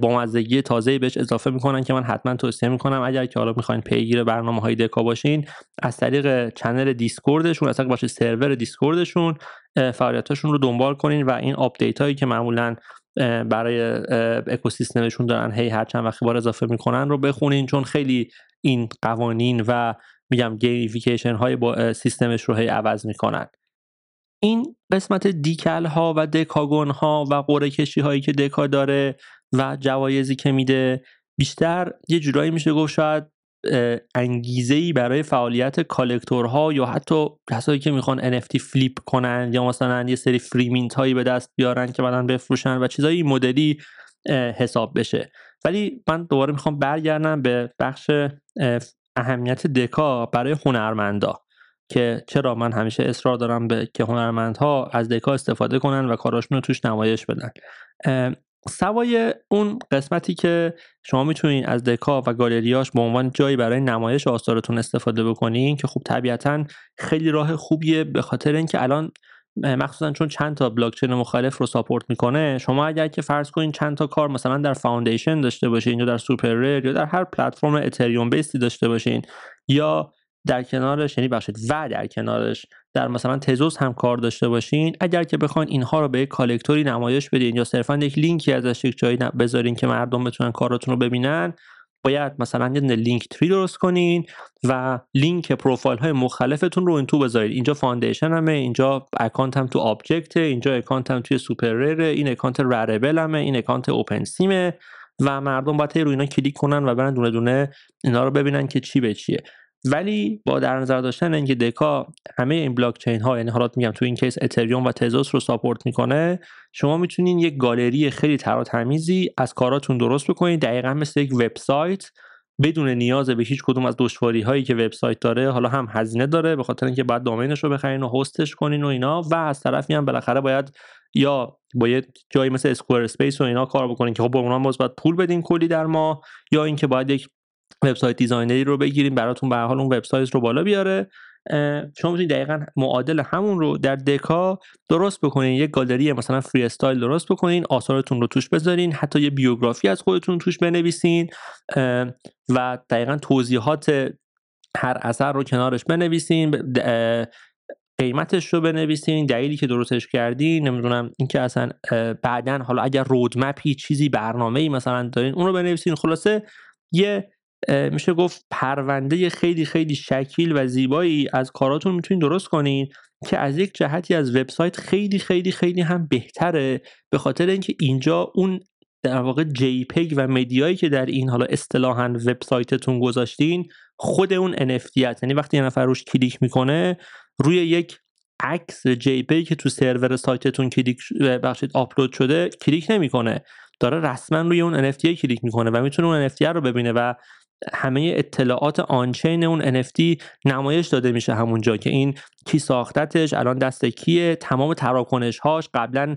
بامزگی تازه بهش اضافه می‌کنن که من حتما توصیه می‌کنم اگر که حالا می‌خواین پیگیر برنامه های Deca باشین از طریق channel Discord شون از طریق باشه سرور Discord شون فعالیتاشون رو دنبال کنین و این آپدیت هایی که معمولا برای اکوسیستمشون دارن هی هر چند وقت بار اضافه می‌کنن رو بخونین چون خیلی این قوانین و میگم gamification های با سیستمش رو هی عوض می‌کنن. این قسمت decal ها و Decagon ها و قرعه کشی هایی که Deca داره و جوایزی که میده. بیشتر یه جورایی میشه گفت شاید انگیزه ای برای فعالیت collector ها یا حتی کسایی که می‌خوان NFT flip کنن یا مثلا یه سری free mint هایی به دست بیارن که بعدن بفروشن و چیزایی مدلی حساب بشه. ولی من دوباره می‌خوام برگردم به بخش اهمیت Deca برای هنرمندا که چرا من همیشه اصرار دارم به که هنرمندها از Deca استفاده کنن و کاراشون توش نمایش بدن. سوای اون قسمتی که شما می‌تونین از Deca و گالریاش به عنوان جایی برای نمایش آثارتون استفاده بکنین که خب طبیعتا خیلی راه خوبیه به خاطر اینکه الان مخصوصا چون چند تا بلاکچین مختلف رو support می‌کنه شما اگر که فرض کنین چند تا کار مثلا در Foundation داشته باشین یا در SuperRare یا در هر پلتفرم Ethereum based ی داشته باشین یا در کنارش یعنی بخشید و در کنارش در مثلا Tezos هم کار داشته باشین. اگر که بخواین اینها رو به یک collector ی نمایش بدین یا صرفا یک لینکی ازش یک جایی بذارین که مردم بتونن کاراتون رو ببینن باید مثلا یه Linktree ی درست کنین و لینک پروفایل های مختلفتون رو این تو بذارید اینجا Foundation مه اینجا اکانتم تو objkt اینجا اکانتم توی سوپر این اکانت Rarible مه این اکانت OpenSea مه و مردم باید روی اینا کلیک کنن و برن دونه دونه اینا رو ببینن که چی به چیه. ولی با در نظر داشتن اینکه Deca همه این بلاک چین ها یعنی حالات میگم تو این case اتریوم و Tezos رو support می‌کنه شما می‌تونین یک گالری خیلی تر و تمیزی از کاراتون درست بکنید دقیقا مثل یک وبسایت بدون نیاز به هیچ کدوم از دشواری هایی که وبسایت داره حالا هم هزینه داره به خاطر اینکه باید domain ش رو بخرین و host ش کنین و اینا و از طرفی هم بالاخره باید یا باید جایی مثل Squarespace و اینا کار بکنین که خب با اونها باید پول بدین کلی در ما یا اینکه باید یک وبسایت designer ی رو بگیریم براتون به حال اون وبسایت رو بالا بیاره. شما می‌تونید دقیقا معادل همون رو در Deca درست بکنین. یک گالری مثلا freestyle درست بکنین آثارتون رو توش بذارین حتی یه بیوگرافی از خودتون توش بنویسین. و دقیقا توضیحات هر اثر رو کنارش بنویسین قیمتش رو بنویسین دلیلی که درستش کردین نمی‌دونم اینکه اصلا بعدا حالا اگر رودمپی چیزی برنامه ای مثلا دارین اون رو بنویسین. خلاصه یه میشه گفت پرونده خیلی خیلی شکیل و زیبایی از کاراتون می‌تونید درست کنین که از یک جهتی از وبسایت خیلی خیلی خیلی هم بهتره به خاطر اینکه اینجا اون در واقع JPEG و media یی که در این حالا اصطلاحا وبسایتتون گذاشتین خود اون NFT یعنی وقتی یه نفر روش کلیک می‌کنه روی یک عکس JPEG که تو سرور سایتتون کلیک بخشید آپلود شده کلیک نمی‌کنه. داره رسما روی اون NFT کلیک می‌کنه و می‌تونه اون NFT رو ببینه و همه اطلاعات on-chain اون NFT نمایش داده میشه همونجا که این کی ساختتش الان دست کیه تمام تراکنش هاش قبلا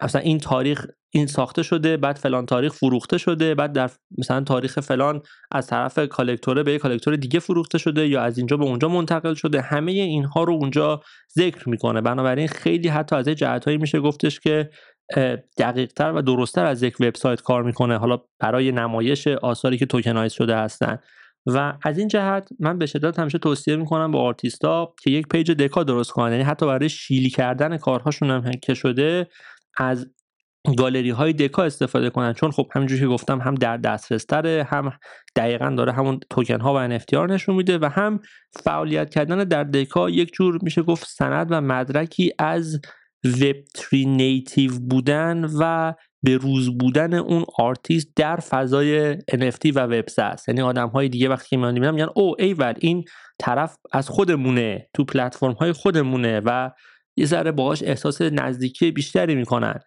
اصلا این تاریخ این ساخته شده بعد فلان تاریخ فروخته شده بعد در مثلا تاریخ فلان از طرف collector به collector دیگه فروخته شده یا از اینجا به اونجا منتقل شده. همه اینها رو اونجا ذکر می‌کنه. بنابراین خیلی حتی از جهتهایی میشه گفتش که دقیقتر و درستتر از یک وبسایت کار می‌کنه حالا برای نمایش آثاری که tokenize شده هستن. و از این جهت من به شدت همیشه توصیه می‌کنم به آرتیستا که یک page دکا درست کنن یعنی حتی برای shill کردن کارهاشون هم که شده از گالری های دکا استفاده کنن. چون خب همینجوری که گفتم هم در دسترس تره هم دقیقا داره همون توکن ها و NFT نشون میده و هم فعالیت کردن در دکا یک جور میشه گفت سند و مدرکی از Web3 native بودن و به روز بودن اون آرتیست در فضای NFT و Web3 است یعنی آدم های دیگه وقتی که میان میگن او ایول این طرف از خودمونه تو پلتفرم های خودمونه و یه ذره باهاش احساس نزدیکی بیشتری می‌کنن.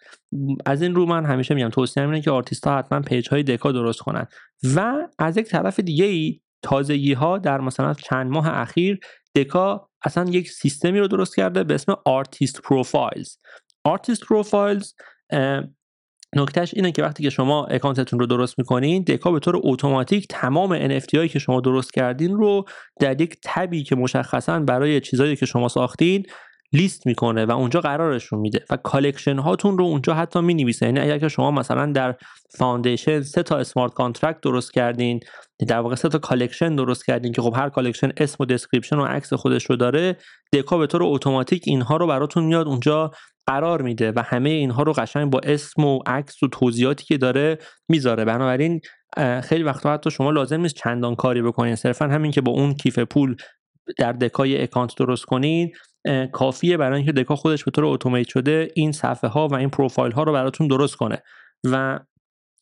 از این رو من همیشه میگم توصیه اینه که آرتیست ها حتما page های دکا درست کنن. و از یک طرف دیگه ای تازگی ها در مثلا چند ماه اخیر دکا اصلا یک سیستمی رو درست کرده به اسم artist profiles artist profiles نکتهش اینه که وقتی که شما account تون رو درست می‌کنین دکا به طور اتوماتیک تمام NFT هایی که شما درست کردین رو در یک tab ی که مشخصا برای چیزایی که شما ساختین لیست می‌کنه و اونجا قرارشون میده و collection هاتون رو اونجا حتی می‌نویسه. یعنی اگر که شما مثلا در Foundation سه تا smart contract درست کردین در واقع سه تا collection درست کردین که خب هر collection اسم و description و عکس خودش رو داره دکا به طور اتوماتیک اینها رو براتون میاد اونجا قرار میده و همه اینها رو قشنگ با اسم و عکس و توضیحاتی که داره می‌ذاره. بنابراین خیلی وقتا حتی شما لازم نیست چندان کاری بکنین. صرفا همین که با اون کیف پول در دکا یه account درست کنین. کافیه برای اینکه دکا خودش به طور automate شده این صفحه ها و این پروفایل ها رو براتون درست کنه. و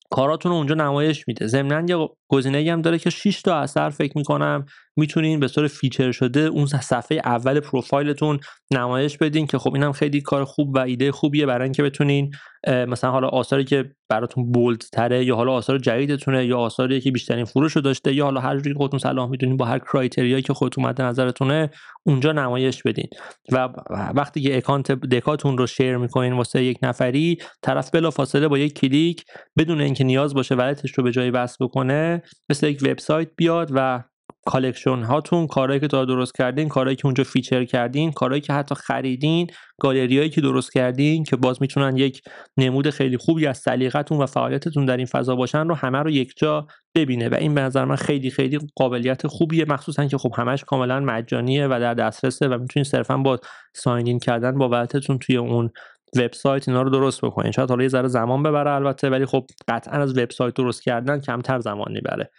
کاراتون رو اونجا نمایش میده. ضمن یه گزینه هم داره که 6 تا اثر فکر می‌کنم می‌تونین به صورت feature شده اون صفحه اول پروفایلتون نمایش بدین که خب اینم خیلی کار خوب و ایده خوبیه برای اینکه بتونین مثلا حالا آثاری که براتون bold تره یا حالا آثار جدیدتونه یا آثاری که بیشترین فروش رو داشته یا حالا هر جوری خودتون صلاح می‌دونین با هر criteria یی که خودتون مد نظرتونه اونجا نمایش بدین. و وقتی که account دکاتون رو share می‌کنین واسه یک نفری طرف بلافاصله با یک کلیک بدون اینکه نیاز باشه wallet ش رو به جایی وصل بکنه مثل یک وبسایت بیاد و collection هاتون کارهایی که درست کردین کارهایی که اونجا feature کردین کارهایی که حتی خریدین گالریایی که درست کردین که باز می‌تونن یک نمود خیلی خوبی از سلیقتون و فعالیتتون در این فضا باشن رو همه رو یک جا ببینه و این به نظر من خیلی خیلی قابلیت خوبیه. مخصوصا که خب همش کاملا مجانیه و در دسترسه و می‌تونین صرفا با ساین کردن با توی اون وبسایت اینا رو درست بکنین. شاید حالا یه ذره زمان ببره البته ولی خب قطعا از وبسایت درست کردن کمتر زمان می‌بره.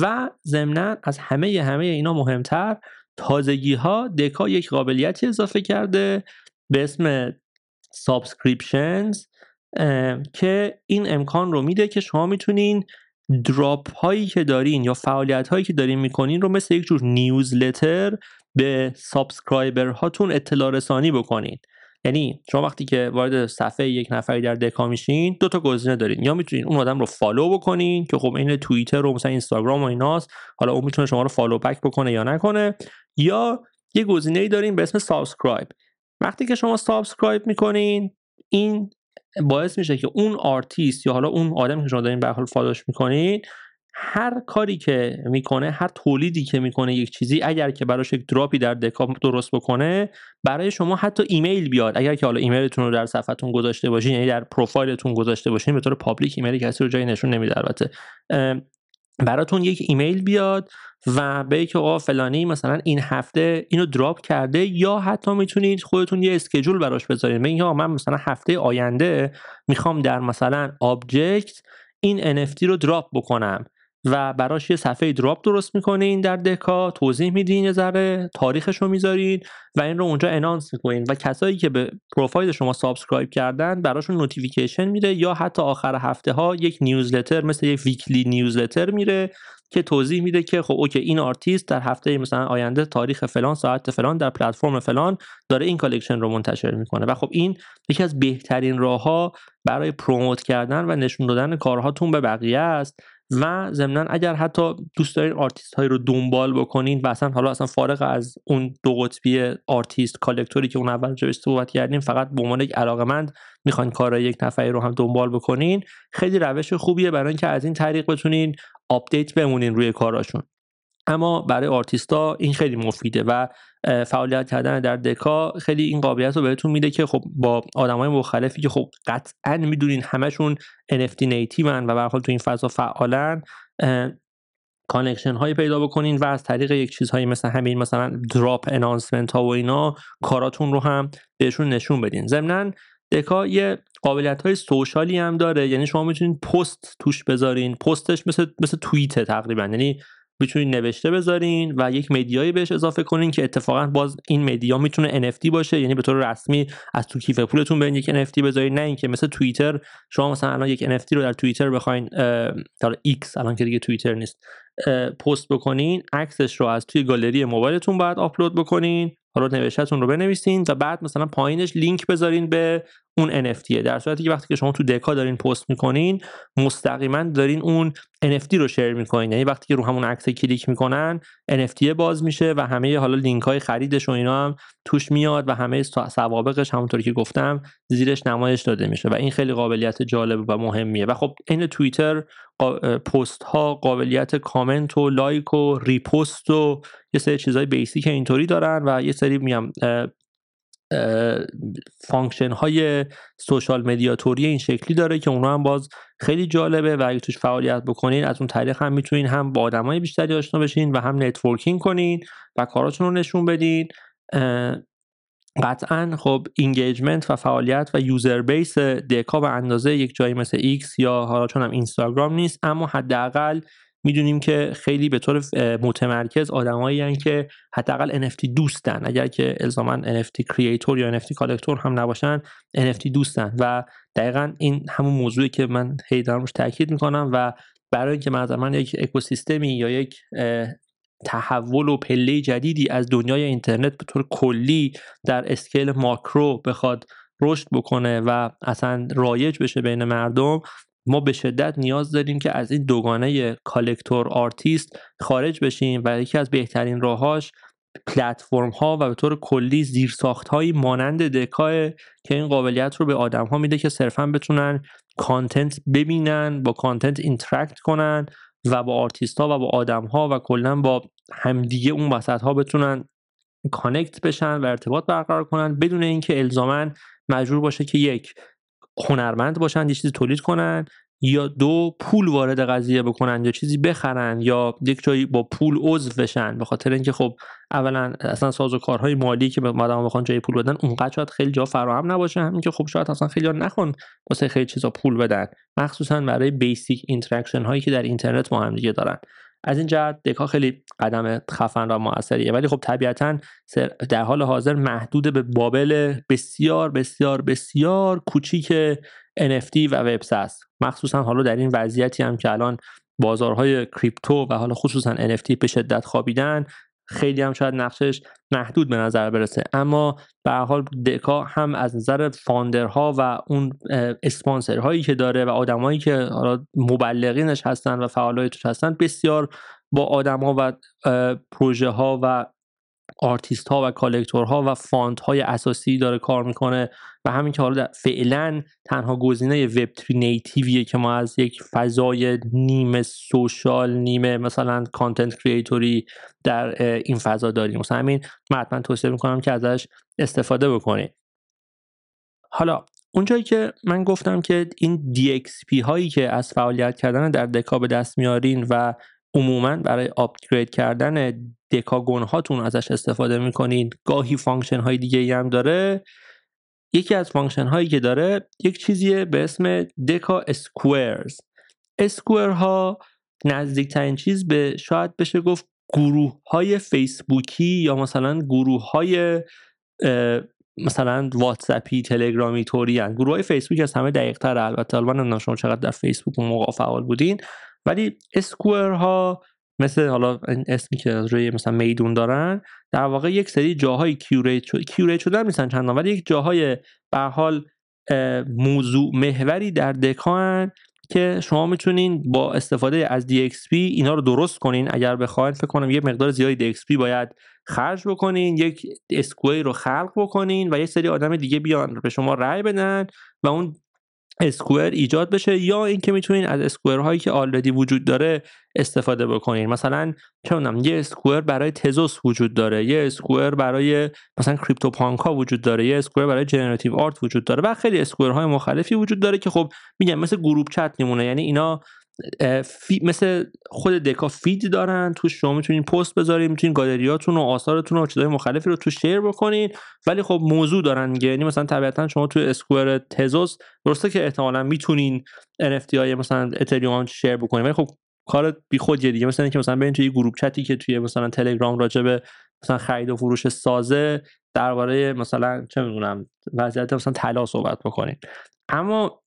و ضمنا از همه همه اینا مهمتر تازگی ها دکا یک قابلیتی اضافه کرده به اسم subscriptions که این امکان رو میده که شما می‌تونین drop هایی که دارین یا فعالیت هایی که دارین می‌کنین رو مثل یک جور newsletter به subscriber هاتون اطلاع رسانی بکنین. یعنی شما وقتی که وارد صفحه یک نفری در دکا میشین دو تا گزینه دارین. یا می‌تونین اون آدم رو follow بکنین که خب این توییتر و مثلا اینستاگرام و ایناست حالا اون می‌تونه شما رو follow back بکنه یا نکنه. یا یه گزینه ای دارین به اسم subscribe. وقتی که شما subscribe می‌کنین این باعث میشه که اون آرتیست یا حالا اون آدمی که شما دارین به هر حال follow ش می‌کنین هر کاری که می‌کنه هر تولیدی که می‌کنه یک چیزی اگر که براش یک drop ی در دکا درست بکنه برای شما حتی ایمیل بیاد. اگر که حالا ایمیلتون رو در صفحتون گذاشته باشین یعنی در پروفایلتون گذاشته باشین به طور public ایمیل کسی رو جایی نشون نمیده البته. براتون یک ایمیل بیاد و به که آقا فلانی مثلا این هفته اینو drop کرده یا حتی می‌تونید خودتون یه schedule براش بذارید. بگید من مثلا هفته آینده می‌خوام در مثلا objkt این NFT رو drop بکنم. و براش یه صفحه drop درست می‌کنین در دکا. توضیح میدین یه ذره تاریخش رو می‌ذارین و این رو اونجا announce می‌کنین و کسایی که به پروفایل شما subscribe کردن براشون notification میره یا حتی آخر هفته ها یک newsletter مثل یک weekly newsletter میره که توضیح میده که خب okay این آرتیست در هفته مثلا آینده تاریخ فلان ساعت فلان در پلتفرم فلان داره این collection رو منتشر می‌کنه. و خب این یکی از بهترین راه ها برای promote کردن و نشون دادن کارهاتون به بقیه است. و ضمنا اگر حتی دوست دارین آرتیست هایی رو دنبال بکنین و اصلا حالا اصلا فارغ از اون دو قطبی artist collector ی که اون اول جوش صحبت کردیم فقط به عنوان یک علاقمند می‌خواین کار یک نفری رو هم دنبال بکنین خیلی روش خوبیه برای اینکه از این طریق بتونین update بمونین روی کاراشون. اما برای آرتیستا این خیلی مفیده و فعالیت کردن در دکا خیلی این قابلیت رو بهتون میده که خب با آدمای مختلفی که خب قطعا می‌دونین همشون NFT native ان و و تو این فضا فعالن connection هایی پیدا بکنین و از طریق یک چیزهایی مثل همین مثلا drop announcement ها و اینا کاراتون رو هم بهشون نشون بدین. ضمنا دکا یه قابلیت های social ی هم داره یعنی شما می‌تونید پست توش بذارین. پستش مثل مثل توییت تقریبا یعنی می‌تونید نوشته بذارین و یک media یی بهش اضافه کنین که اتفاقا باز این media می‌تونه NFT باشه. یعنی به طور رسمی از تو کیف پولتون یک NFT بذارین. نه اینکه مثل توییتر شما مثلا الان یک NFT رو در توییتر بخواین در ایکس الان که دیگه توییتر نیست پست بکنین. عکسش رو از توی گالری موبایلتون باید آپلود بکنین. حالا نوشتهتون رو بنویسین و بعد مثلا پایینش لینک بذارین به اون NFT در صورتی که وقتی که شما تو دکا دارین پست می‌کنین مستقیما دارین اون NFT رو share می‌کنین. یعنی وقتی که رو همون عکس کلیک می‌کنن NFT باز میشه و همه حالا لینک های خریدش و اینا هم توش میاد و همه سوابقش همونطوری که گفتم زیرش نمایش داده میشه و این خیلی قابلیت جالب و مهمیه. و خب این توییتر پست ها قابلیت کامنت و لایک و repost و یه سری چیزهای basic اینطوری دارن و یه سری میگم function های social media طوری این شکلی داره که اونها هم باز خیلی جالبه و اگه توش فعالیت بکنین از اون طریق هم می‌تونین هم با آدمای بیشتری آشنا بشین و هم networking کنین و کاراتون رو نشون بدین. قطعا خب engagement و فعالیت و user base دکا به اندازه یک جایی مثل ایکس یا حالا چون هم اینستاگرام نیست اما حداقل می‌دونیم که خیلی به طور متمرکز آدمایی که حداقل NFT دوستن. اگر که الزاما NFT creator یا NFT collector هم نباشن NFT دوستن. و دقیقا این همون موضوعی که من هی دارم روش تاکید می‌کنم و برای اینکه من یک اکوسیستمی یا یک تحول و پله جدیدی از دنیای اینترنت به طور کلی در scale macro بخواد رشد بکنه و اصلا رایج بشه بین مردم ما به شدت نیاز داریم که از این دوگانه collector artist خارج بشیم و یکی از بهترین راهاش پلتفرم ها و به طور کلی زیرساخت هایی مانند دکای که این قابلیت رو به آدم ها میده که صرفا بتونن content ببینن با content interact کنن و با آرتیست ها و با آدم ها و کلا با همدیگه اون وسط ها بتونن connect بشن و ارتباط برقرار کنن بدون اینکه الزاما مجبور باشه که یک هنرمند باشن یه چیزی تولید کنن یا دو پول وارد قضیه بکنن یا چیزی بخرن یا یک جایی با پول عضو بشن به خاطر اینکه خب اولا اصلا ساز و کارهای مالی که مردم بخوان جای پول بدن اونقدر شاید خیلی جا فراهم نباشه. همین که خب شاید اصلا خیلی نخون واسه خیلی چیزا پول بدن. مخصوصا برای basic interaction هایی که در اینترنت با هم دیگه دارن. از این جهت دکا خیلی قدم خفن و موثریه. ولی خب طبیعتا در حال حاضر محدود به bubble بسیار بسیار بسیار کوچیک NFT و وب سه است. مخصوصا حالا در این وضعیتی هم که الان بازارهای کریپتو و حالا خصوصا NFT به شدت خوابیدن خیلی هم شاید نقشش محدود به نظر برسه. اما به هر حال دکا هم از نظر founder ها و اون اسپانسرهایی که داره و آدمایی که حالا مبلغینش هستن و فعالای توش هستن بسیار با آدما و پروژه ها و آرتیست ها و collector ها و fund های اساسی داره کار می‌کنه و همین که حالا فعلا تنها گزینه وب 3 native یه که ما از یک فضای نیمه social نیمه مثلا content creator ی در این فضا داریم. مثلا همین من توصیه می‌کنم که ازش استفاده بکنید حالا اونجایی که من گفتم که این DXP هایی که از فعالیت کردن در دکا به دست میارین و عموما برای upgrade کردن Decagon هاتون ازش استفاده می‌کنین. گاهی function های دیگه هم داره. یکی از function هایی که داره یک چیزیه به اسم Deca Squares. square ها نزدیکترین چیز به شاید بشه گفت گروه های فیسبوکی یا مثلا گروه های مثلا واتس‌اپی تلگرامی طوری هن. گروه های فیسبوک از همه دقیق تر البته الان شما چقدر در فیسبوک موقع فعال بودین. ولی square ها مثل حالا این اسمی که از روی مثلا میدون دارن در واقع یک سری جاهای curate شد curate شدن نیستن چندان ولی یک جاهای به حال موضوع محوری در دکان که شما می‌تونین با استفاده از DXP اینا رو درست کنین. اگر بخواید فکر کنم یه مقدار زیادی DXP باید خرج بکنین یک اسکوی رو خلق بکنین و یه سری آدم دیگه بیان به شما رأی بدن و اون اسکوئر ایجاد بشه یا اینکه می‌تونین از اسکوئر هایی که آلردی وجود داره استفاده بکنین. مثلا چه یه اسکوئر برای تزوس وجود داره یه اسکوئر برای مثلا CryptoPunk ها وجود داره یه square برای generative art وجود داره و خیلی square های مختلفی وجود داره که خب میگم مثل group chat میمونه یعنی اینا فی... مثل خود دکا feed دارن توش شما می‌تونین پست بذارین می‌تونین گالریاتون و آثارتون و چیزهای مختلفی رو تو share بکنین. ولی خب موضوع دارن یعنی مثلا طبیعتا شما تو square تزوس درسته که احتمالا می‌تونین NFT های مثلا اتریوم share بکنین ولی خب کار بی خودیه دیگه. مثلا اینکه مثلا برین توی group chat ی که توی مثلا تلگرام راجع به مثلا خرید و فروش سازه درباره مثلا چه می‌دونم وضعیت مثلا طلا صحبت بکنین. اما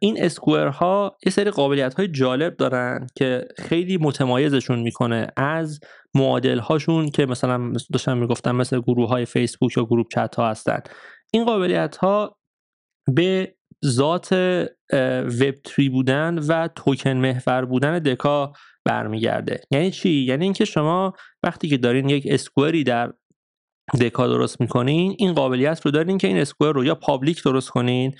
این اسکوئر ها یه سری قابلیت های جالب دارن که خیلی متمایزشون می‌کنه از معادل هاشون که مثلا داشتم می‌گفتم مثل گروه های فیسبوک یا گروپ چت ها هستن. این قابلیت ها به ذات وب تری بودن و توکن محور بودن دکا برمیگرده. یعنی چی؟ یعنی اینکه شما وقتی که دارین یک square ی در دکا درست می‌کنین این قابلیت رو دارین که این square رو یا public درست کنین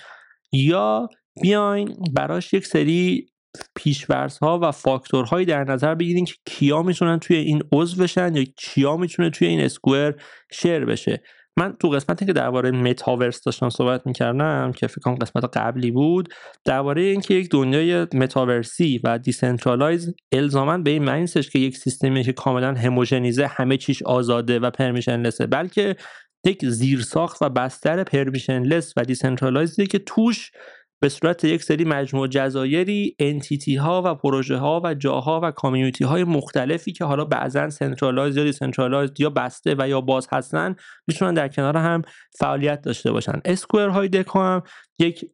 یا بیاین براش یک سری پیش‌شرط ها و فاکتورهایی در نظر بگیرین که کیا می‌تونن توی این عضو بشن یا کیا می‌تونه توی این square share بشه. من تو قسمتی که درباره متاورس داشتم صحبت می‌کردم که فکر کنم قسمت قبلی بود درباره اینکه یک دنیای متاورسی و decentralized الزاما به این معنی که یک سیستمی که کاملا homogenized ه همه چیش آزاده و permissionless ه بلکه یک زیرساخت و بستر permissionless و decentralized ی که توش به صورت یک سری مجموع جزایری entity ها و پروژه ها و جاها و community های مختلفی که حالا بعضا centralized یا decentralized یا بسته و یا باز هستن می‌تونن در کنار هم فعالیت داشته باشن. اسکوئر های دکو هم یک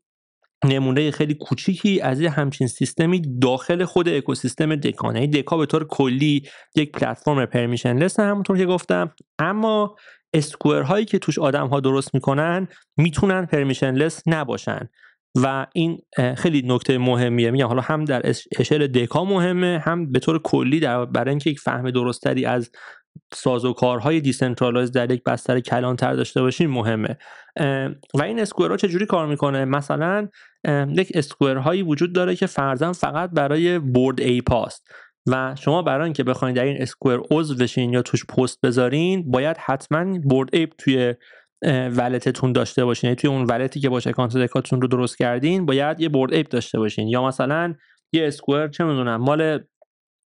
نمونه خیلی کوچیکی از یه همچین سیستمی داخل خود اکوسیستم دکانه یعنی دکا به طور کلی یک پلتفرم پرمیشن لس همونطور که گفتم اما اسکوئر هایی که توش آدم ها درست می‌کنن می‌تونن پرمیشن لس نباشن. و این خیلی نکته مهمیه. میگم حالا هم در اشل دکا مهمه هم به طور کلی در برای اینکه یک فهم درستری از سازوکارهای decentralized در یک بستر کلانتر داشته باشیم مهمه. و این square ها چجوری کار می‌کنه؟ مثلا یک square هایی وجود داره که فرضا فقط برای Bored Ape هاست. و شما برای اینکه بخواید در این square عضو بشین یا توش پست بذارین باید حتما Bored Ape توی wallet تون داشته باشین. یعنی توی اون wallet ی که باشه اکانت دکاتون رو درست کردین باید یه Bored Ape داشته باشین. یا مثلا یه square چه می‌دونم مال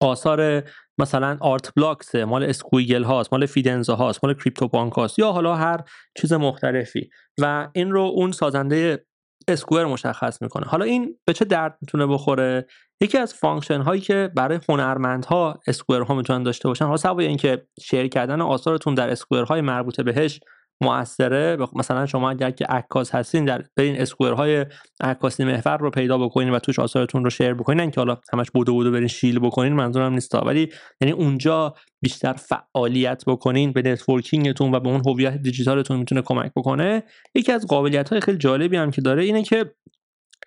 آثار مثلا Art Blocks مال Squiggle هاست مال Fidenza هاست مال CryptoPunk هاست یا حالا هر چیز مختلفی. و این رو اون سازنده square مشخص می‌کنه. حالا این به چه درد می‌تونه بخوره؟ یکی از function هایی که برای هنرمندها square ها می‌تونن داشته باشن حالا سوای اینکه share کردن آثارتون در square های مربوطه بهش موثره. مثلا شما اگر که عکاس هستین در برین های عکاسی محور رو پیدا بکنین و توش آثارتون رو share بکنین که حالا همش بدو بدو برین shill بکنین منظورم نیست ولی یعنی اونجا بیشتر فعالیت بکنین به networking تون و به اون هویت دیجیتالتون می‌تونه کمک بکنه. یکی از قابلیت های خیلی جالبی هم که داره اینه که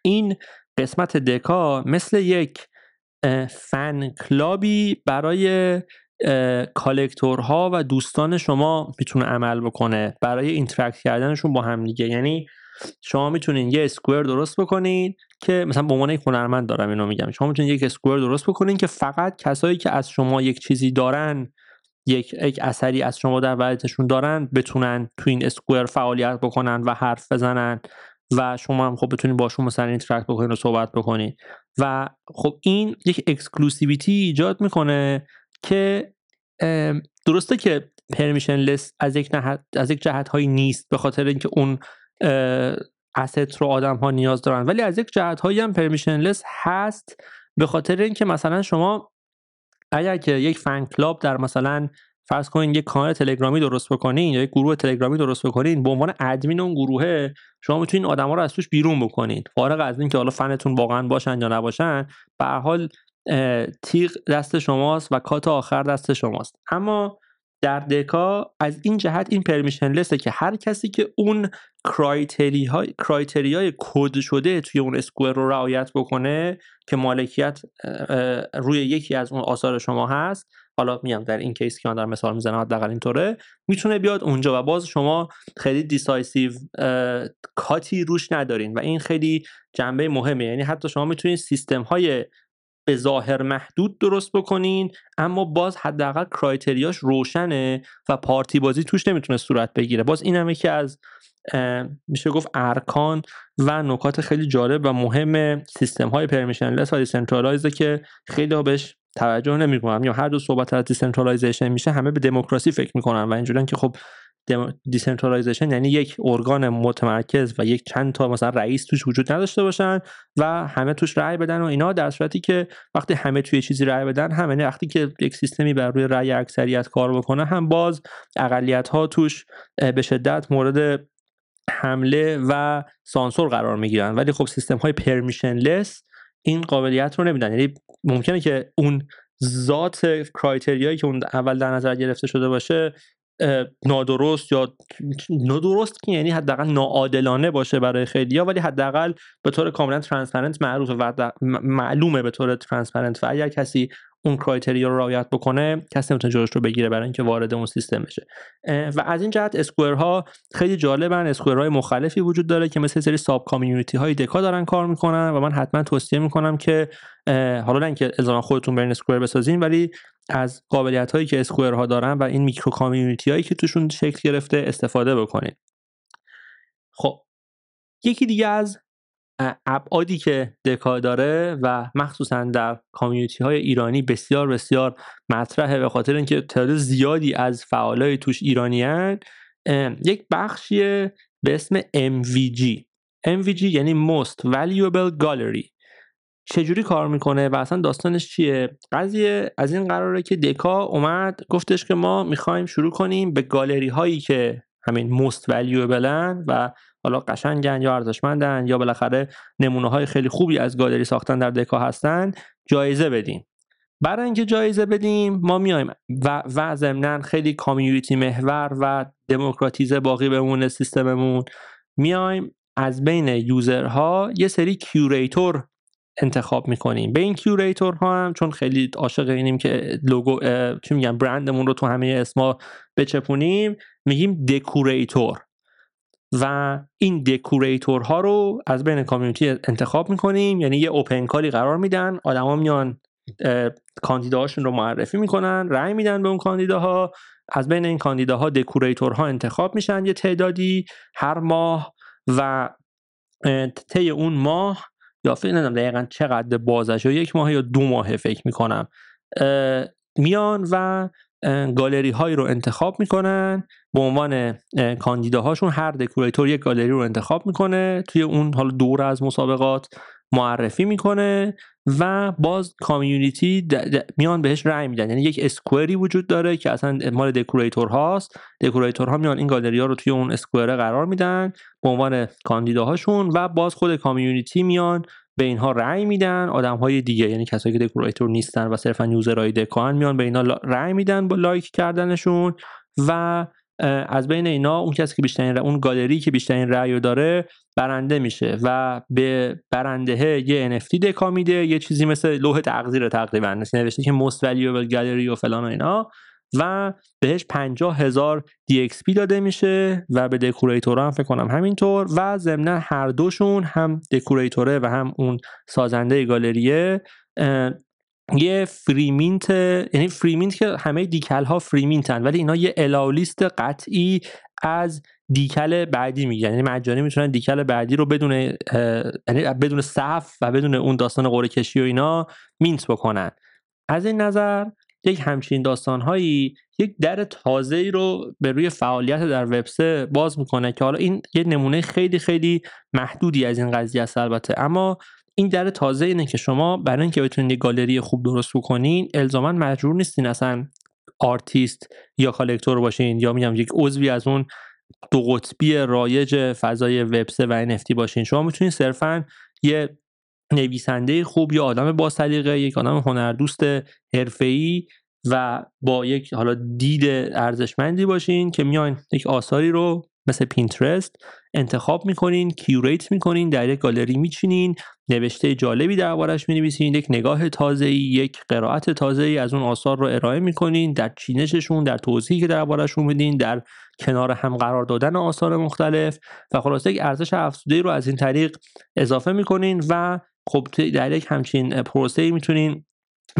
این قسمت Deca مثل یک fan club ی برای collector ها و دوستان شما می‌تونه عمل بکنه برای interact کردنشون با هم دیگه. یعنی شما می‌تونین یه square درست بکنین که مثلا به عنوان یک هنرمند دارم اینو میگم. شما می‌تونین یک square درست بکنین که فقط کسایی که از شما یک چیزی دارن یک, یک اثری از شما در wallet شون دارن بتونن تو این square فعالیت بکنن و حرف بزنن و شما هم خب بتونید باشون مثلا interact بکنید و صحبت بکنید و خب این یک exclusivity ای ایجاد می‌کنه که درسته که permissionless از یک از یک جهت هایی نیست به خاطر اینکه اون asset رو آدم ها نیاز دارن. ولی از یک جهت هایی هم permissionless هست به خاطر اینکه مثلا شما اگر که یک fan club در مثلا فرض کنین یک کانال تلگرامی درست بکنین یا یک گروه تلگرامی درست بکنین به عنوان ادمین اون گروهه شما می‌تونین آدما رو از توش بیرون بکنین. فارغ از اینکه حالا فنتون واقعا باشن یا نباشن به حال تیغ دست شماست و cut آخر دست شماست. اما در Deca از این جهت این permissionless ه که هر کسی که اون criteria های کد شده توی اون square رو رعایت بکنه که مالکیت روی یکی از اون آثار شما هست حالا میام در این case که من در مثال می‌زنم حداقل اینطوره می‌تونه بیاد اونجا و باز شما خیلی decisive cut ی روش ندارین و این خیلی جنبه مهمه. یعنی حتی شما می‌تونید سیستم های به ظاهر محدود درست بکنین اما باز حداقل criteria ش روشنه و پارتی بازی توش نمی‌تونه صورت بگیره. باز این هم یکی از میشه گفت ارکان و نکات خیلی جالب و مهم سیستم های permissionless و decentralized که خیلی ها بهش توجه نمی‌کنن یا هر وقت صحبت از decentralization میشه همه به دموکراسی فکر می‌کنن و اینجوریه که خب decentralization یعنی یک ارگان متمرکز و یک چند تا مثلا رئیس توش وجود نداشته باشن و همه توش رأی بدن و اینا در صورتی که وقتی همه توی چیزی رأی بدن همه یعنی وقتی که یک سیستمی بر روی رأی اکثریت کار بکنه هم باز اقلیت ها توش به شدت مورد حمله و سانسور قرار می‌گیرن. ولی خب سیستم های permissionless این قابلیت رو نمیدن. یعنی ممکنه که اون ذات criteria یی که اون اول در نظر گرفته شده باشه نادرست یا نادرست که یعنی حداقل ناعادلانه باشه برای خیلیا ولی حداقل به طور کاملا transparent معروفه و معلومه به طور transparent و اگر کسی اون کرایتریا رو رعایت بکنه کسی نمی‌تونه جلوش رو بگیره برای اینکه وارد اون سیستم بشه. و از این جهت اسکوئر ها خیلی جالبن. اسکوئر های مختلفی وجود داره که مثل سری ساب کامیونیتی های دکا دارن کار می‌کنن و من حتما توصیه می‌کنم که حالا نه اینکه الزاما خودتون برین اسکوئر بسازین ولی از قابلیت هایی که اسکوئر ها دارن و این میکرو کامیونیتی هایی که توشون شکل گرفته استفاده بکنین خب یکی دیگه از ابعادی که دکا داره و مخصوصا در کامیونیتی های ایرانی بسیار بسیار مطرحه به خاطر اینکه تعداد زیادی از فعالای توش ایرانی هن. یک بخشی به اسم MVG MVG یعنی Most Valuable Gallery چجوری کار می‌کنه و اصلا داستانش چیه؟ قضیه از این قراره که دکا اومد گفتش که ما می‌خوایم شروع کنیم به گالری هایی که همین موست ولیوبلن و حالا قشنگن یا ارزشمندن یا بالاخره نمونه های خیلی خوبی از گالری ساختن در Deca هستن جایزه بدیم. برای اینکه جایزه بدیم ما میایم و و ضمنا خیلی community محور و دموکراتیزه باقی بمونه سیستممون میایم از بین user ها یه سری curator انتخاب می‌کنیم. به این curator ها هم چون خیلی عاشق اینیم که لوگو چی میگم برندمون رو تو همه اسما بچپونیم میگیم دکوریتور. و این دکوریتور ها رو از بین کامیونیتی انتخاب می‌کنیم یعنی یه اوپن کالی قرار میدن آدما میان کاندیداهاشون رو معرفی می‌کنن رأی میدن به اون کاندیداها از بین این کاندیداها دکوریتورها انتخاب میشن یه تعدادی هر ماه و طی اون ماه یا فکر ندارم دقیقا چقدر بازش یا یک ماه یا دو ماه فکر می‌کنم. میان و گالری هایی رو انتخاب می‌کنن. به عنوان کاندیداهاشون هر Decurator یک گالری رو انتخاب می‌کنه توی اون حالا دور از مسابقات. معرفی می‌کنه و باز community میان بهش رأی میدن. یعنی یک square ی وجود داره که اصلا مال Decurator هاست. Decurator ها میان این گالری ها رو توی اون square قرار میدن به عنوان کاندیداهاشون و باز خود community میان به اینها رأی میدن. آدم های دیگه یعنی کسایی که Decurator نیستن و صرفا user های Deca ن میان به اینا رأی میدن با لایک کردنشون و از بین اینا اون کسی که بیشترین اون گالری که بیشترین رأی داره برنده میشه و به برنده یه NFT Deca میده یه چیزی مثل لوح تقدیر تقریبا نوشته که most valuable gallery و فلان و اینا و بهش 50 هزار DXP داده میشه و به Decurator هم فکر کنم همینطور و ضمنا هر دوشون هم Decurator ه و هم اون سازنده گالریه یه free mint یعنی free mint که همه Decal ها free mint ن ولی اینا یه allowlist قطعی از Decal بعدی میگیرن. یعنی مجانی می‌تونن Decal بعدی رو بدون یعنی بدون صف و بدون اون داستان قرعه کشی و اینا mint بکنن. از این نظر یک همچین داستانهایی یک در تازه رو به روی فعالیت در Web3 باز می‌کنه که حالا این یه نمونه خیلی خیلی محدودی از این قضیه است البته. اما این در تازه اینه که شما برای اینکه بتونید گالری خوب درست بکنین الزاما مجبور نیستین اصلا آرتیست یا collector باشین یا میگم یک عضوی از اون دو قطبی رایج فضای Web3 و NFT باشین. شما می‌تونید صرفا یه نویسنده خوب یا آدم با سلیقه یک آدم هنردوست حرفه‌ای و با یک حالا دید ارزشمندی باشین که میاین یک آثاری رو مثل Pinterest انتخاب می‌کنین کیوریت می‌کنین در یک گالری میچینین نوشته جالبی دربارش می‌نویسین یک نگاه تازه یک قرائت تازه از اون آثار رو ارائه می‌کنین در چینششون در توضیحی که دربارشون میدین در کنار هم قرار دادن آثار مختلف و خلاصه یک ارزش افزوده رو از این طریق اضافه می‌کنین و خب در یک همچین پروسه می‌تونین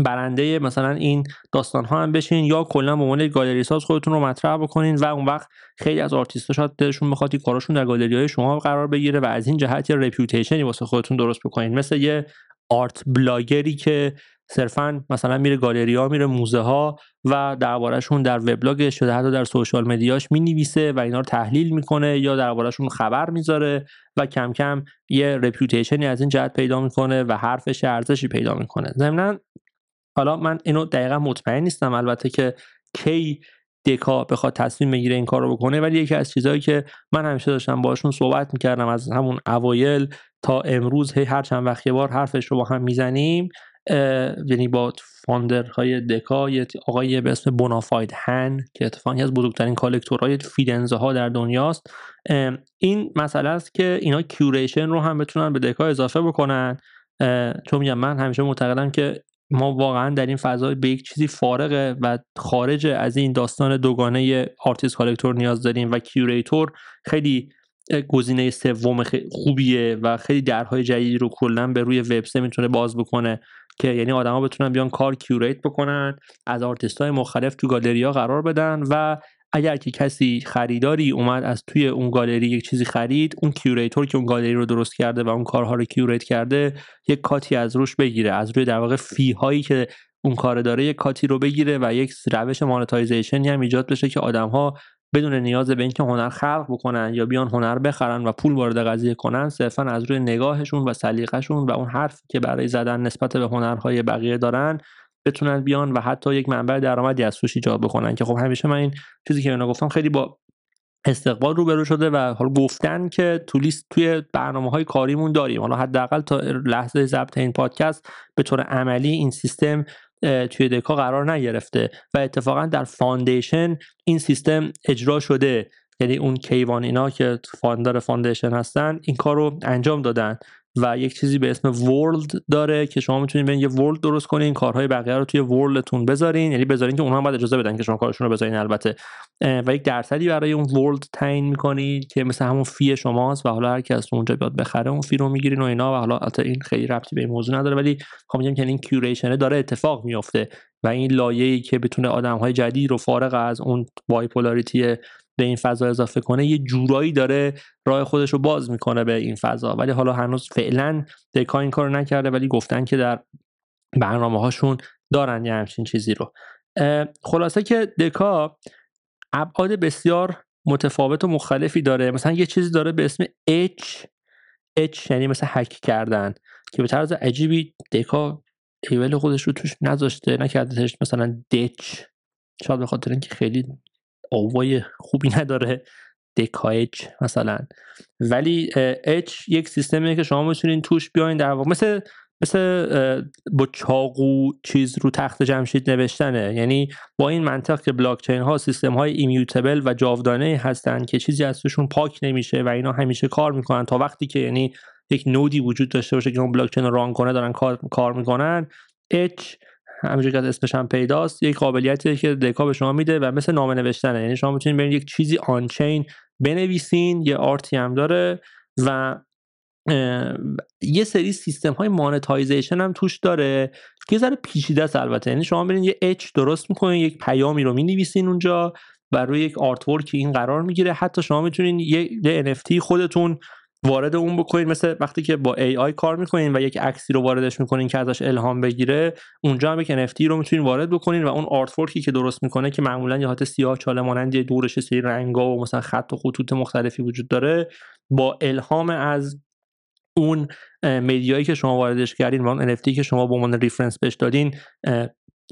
برنده مثلا این داستان ها هم بشین یا کلا به عنوان گالری ساز خودتون رو مطرح بکنین و اون وقت خیلی از آرتیست شاید دلشون بخواد کاراشون در گالری های شما قرار بگیره و از این جهت یه reputation ی واسه خودتون درست بکنین. مثل یه art blogger ی که صرفا مثلا میره گالری ها میره موزه ها و دربارهشون در وبلاگش یا حتی در social media ش می‌نویسه و اینا رو تحلیل می‌کنه یا دربارهشون خبر می‌ذاره و کم کم یه reputation ی از این جهت پیدا می‌کنه و حرفش ارزشی پیدا می‌کنه. ضمن حالا من اینو دقیقا مطمئن نیستم البته که کی دکا بخواد تصمیم بگیره این کار رو بکنه ولی یکی از چیزهایی که من همیشه داشتم باشون صحبت می‌کردم از همون اوایل تا امروز هی هر چند وقت یه بار حرفش رو با هم می‌زنیم یعنی با founder های دکا یه آقای به اسم بونافاید هن که اتفاقی از بزرگترین collector های فیدنزه ها در دنیاست. این مسئله است که اینا curation رو هم بتونن به دکا اضافه بکنن. چون میگم من همیشه معتقدم که ما واقعا در این فضای به یک چیزی فارغه و خارج از این داستان دوگانه artist collector نیاز داریم و curator خیلی گزینه سوم خوبیه و خیلی درهای جدیدی رو کلا به روی وب سه می‌تونه باز بکنه که یعنی آدما بتونن بیان کار curate بکنن از آرتیست های مختلف تو گالری ها قرار بدن و اگر که کسی خریداری اومد از توی اون گالری یک چیزی خرید اون curator که اون گالری رو درست کرده و اون کارها رو curate کرده یک کاتی از روش بگیره از روی در واقع فی هایی که اون کار داره یک کاتی رو بگیره و یک روش مانتایزیشنی هم ایجاد بشه که آدم ها بدون نیاز به اینکه هنر خلق بکنن یا بیان هنر بخرن و پول وارد قضیه کنن صرفا از روی نگاهشون و سلیقهشون و اون حرفی که برای زدن نسبت به هنرهای بقیه دارن بتونن بیان و حتی یک منبع درآمدی از توش ایجاد بکنن. که خب همیشه من این چیزی که اینا گفتم خیلی با استقبال روبرو شده و حالا گفتن که تو لیست توی برنامه های کاریمون داریم. حالا حداقل تا لحظه ضبط این پادکست به طور عملی این سیستم توی دکا قرار نگرفته و اتفاقا در Foundation این سیستم اجرا شده. یعنی اون کیوان اینا که founder Foundation هستن این کار رو انجام دادن. و یک چیزی به اسم world داره که شما می‌تونید برین یه world درست کنین کارهای بقیه رو توی world تون بذارین. یعنی بذارین که اونها هم باید اجازه بدن که شما کارشون رو بذارین البته. و یک درصدی برای اون world تعیین می‌کنید که مثل همون fee شماست و حالا هر کی از اونجا بیاد بخره اون fee رو می‌گیرین و اینا و حالا البته این خیلی ربطی به این موضوع نداره. ولی خب میگم که این کیوریشن داره اتفاق میفته و این لایه‌ای که بتونه آدم‌های جدید رو فارغ از اون بایپولاریتی به این فضا اضافه کنه یه جورایی داره راه خودش رو باز می‌کنه به این فضا. ولی حالا هنوز فعلا دکا این کار نکرده ولی گفتن که در برنامه هاشون دارن یه همچین چیزی رو. خلاصه که دکا ابعاد بسیار متفاوت و مختلفی داره. مثلا یه چیزی داره به اسم H H یعنی مثل هک کردن که به طرز عجیبی دکا ایول خودش رو توش نذاشته نکردهش مثلا دچ. شاید به خاطر اینکه خیلی آوای خوبی (laughs) نداره. دکایج مثلا. ولی اچ یک سیستمیه که شما می‌تونین توش بیاین در واقع. مثل مثل با چاقو چیز رو تخت جمشید نوشتنه. یعنی با این منطق که بلاک چین ها سیستم های ایمیوتبل و جاودانه هستن که چیزی از توشون پاک نمیشه و اینا همیشه کار می‌کنن. تا وقتی که یعنی یک node ی وجود داشته باشه که اون بلاک چین رو run کنه دارن کار, کار می‌کنن. اچ همونجوری که اسمش هم پیداست یک قابلیتی که دکا به شما میده و مثل نامه نوشتنه یعنی شما می‌تونید برید یک چیزی on-chain بنویسین یه art ی هم داره و یه سری سیستم های monetization هم توش داره که یه ذره پیچیده است البته. یعنی شما برین یه اچ درست می‌کنین یک پیامی رو می‌نویسین اونجا بر روی یک art این قرار می‌گیره. حتی شما می‌تونین یه NFT خودتون وارد اون بکنید مثل وقتی که با AI کار می‌کنین و یک عکسی رو واردش می‌کنین که ازش الهام بگیره اونجا هم یک NFT رو می‌تونین وارد بکنین و اون art که درست می‌کنه که معمولا یه حالت سیاه چاله مانند دورش سری رنگا و مثلا خط و خطوط مختلفی وجود داره با الهام از اون media یی که شما واردش کردین و اون NFT که شما به عنوان reference بهش دادین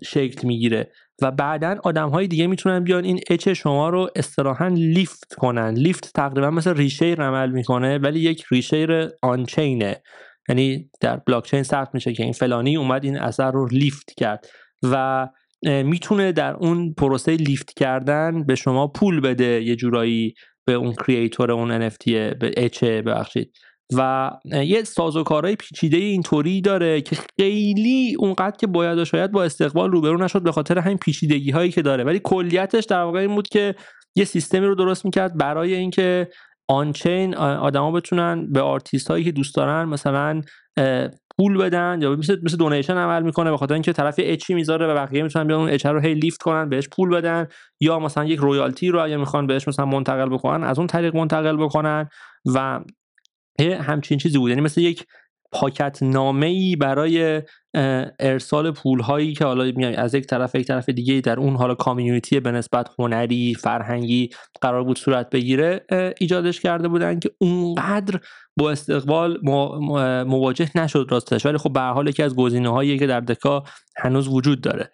شکل می‌گیره. و بعدا آدم های دیگه می‌تونن بیان این اچ شما رو اصطلاحا lift کنن. lift تقریبا مثل reshare عمل می‌کنه ولی یک reshare on-chain ه یعنی در بلاکچین ثبت میشه که این فلانی اومد این اثر رو لیفت کرد و می‌تونه در اون پروسه لیفت کردن به شما پول بده یه جورایی به اون کریئتور اون NFT به اچ ببخشید. و یه سازوکارهای پیچیده اینطوری داره که خیلی اونقدر که باید و شاید با استقبال روبرو نشد به خاطر همین پیچیدگی هایی که داره. ولی کلیتش در واقع این بود که یه سیستمی رو درست می‌کرد برای اینکه on-chain آدما بتونن به آرتیست هایی که دوست دارن مثلا پول بدن یا مثل مثل donation عمل می‌کنه به خاطر اینکه طرف اچی می‌ذاره و بقیه می‌تونن بیان اون اچ رو هی lift کنن بهش پول بدن یا مثلا یک royalty رو اگه می‌خوان بهش مثلا منتقل بکنن از اون طریق منتقل بکنن و همچین چیزی بود. یعنی مثل یک پاکت نامه ای برای ارسال پول هایی که حالا میای از یک طرف یک طرف دیگه در اون حالا community به نسبت هنری فرهنگی قرار بود صورت بگیره ایجادش کرده بودن که اونقدر با استقبال مواجه نشد راستش. ولی خب به حال یکی از گزینه هایی که در دکا هنوز وجود داره.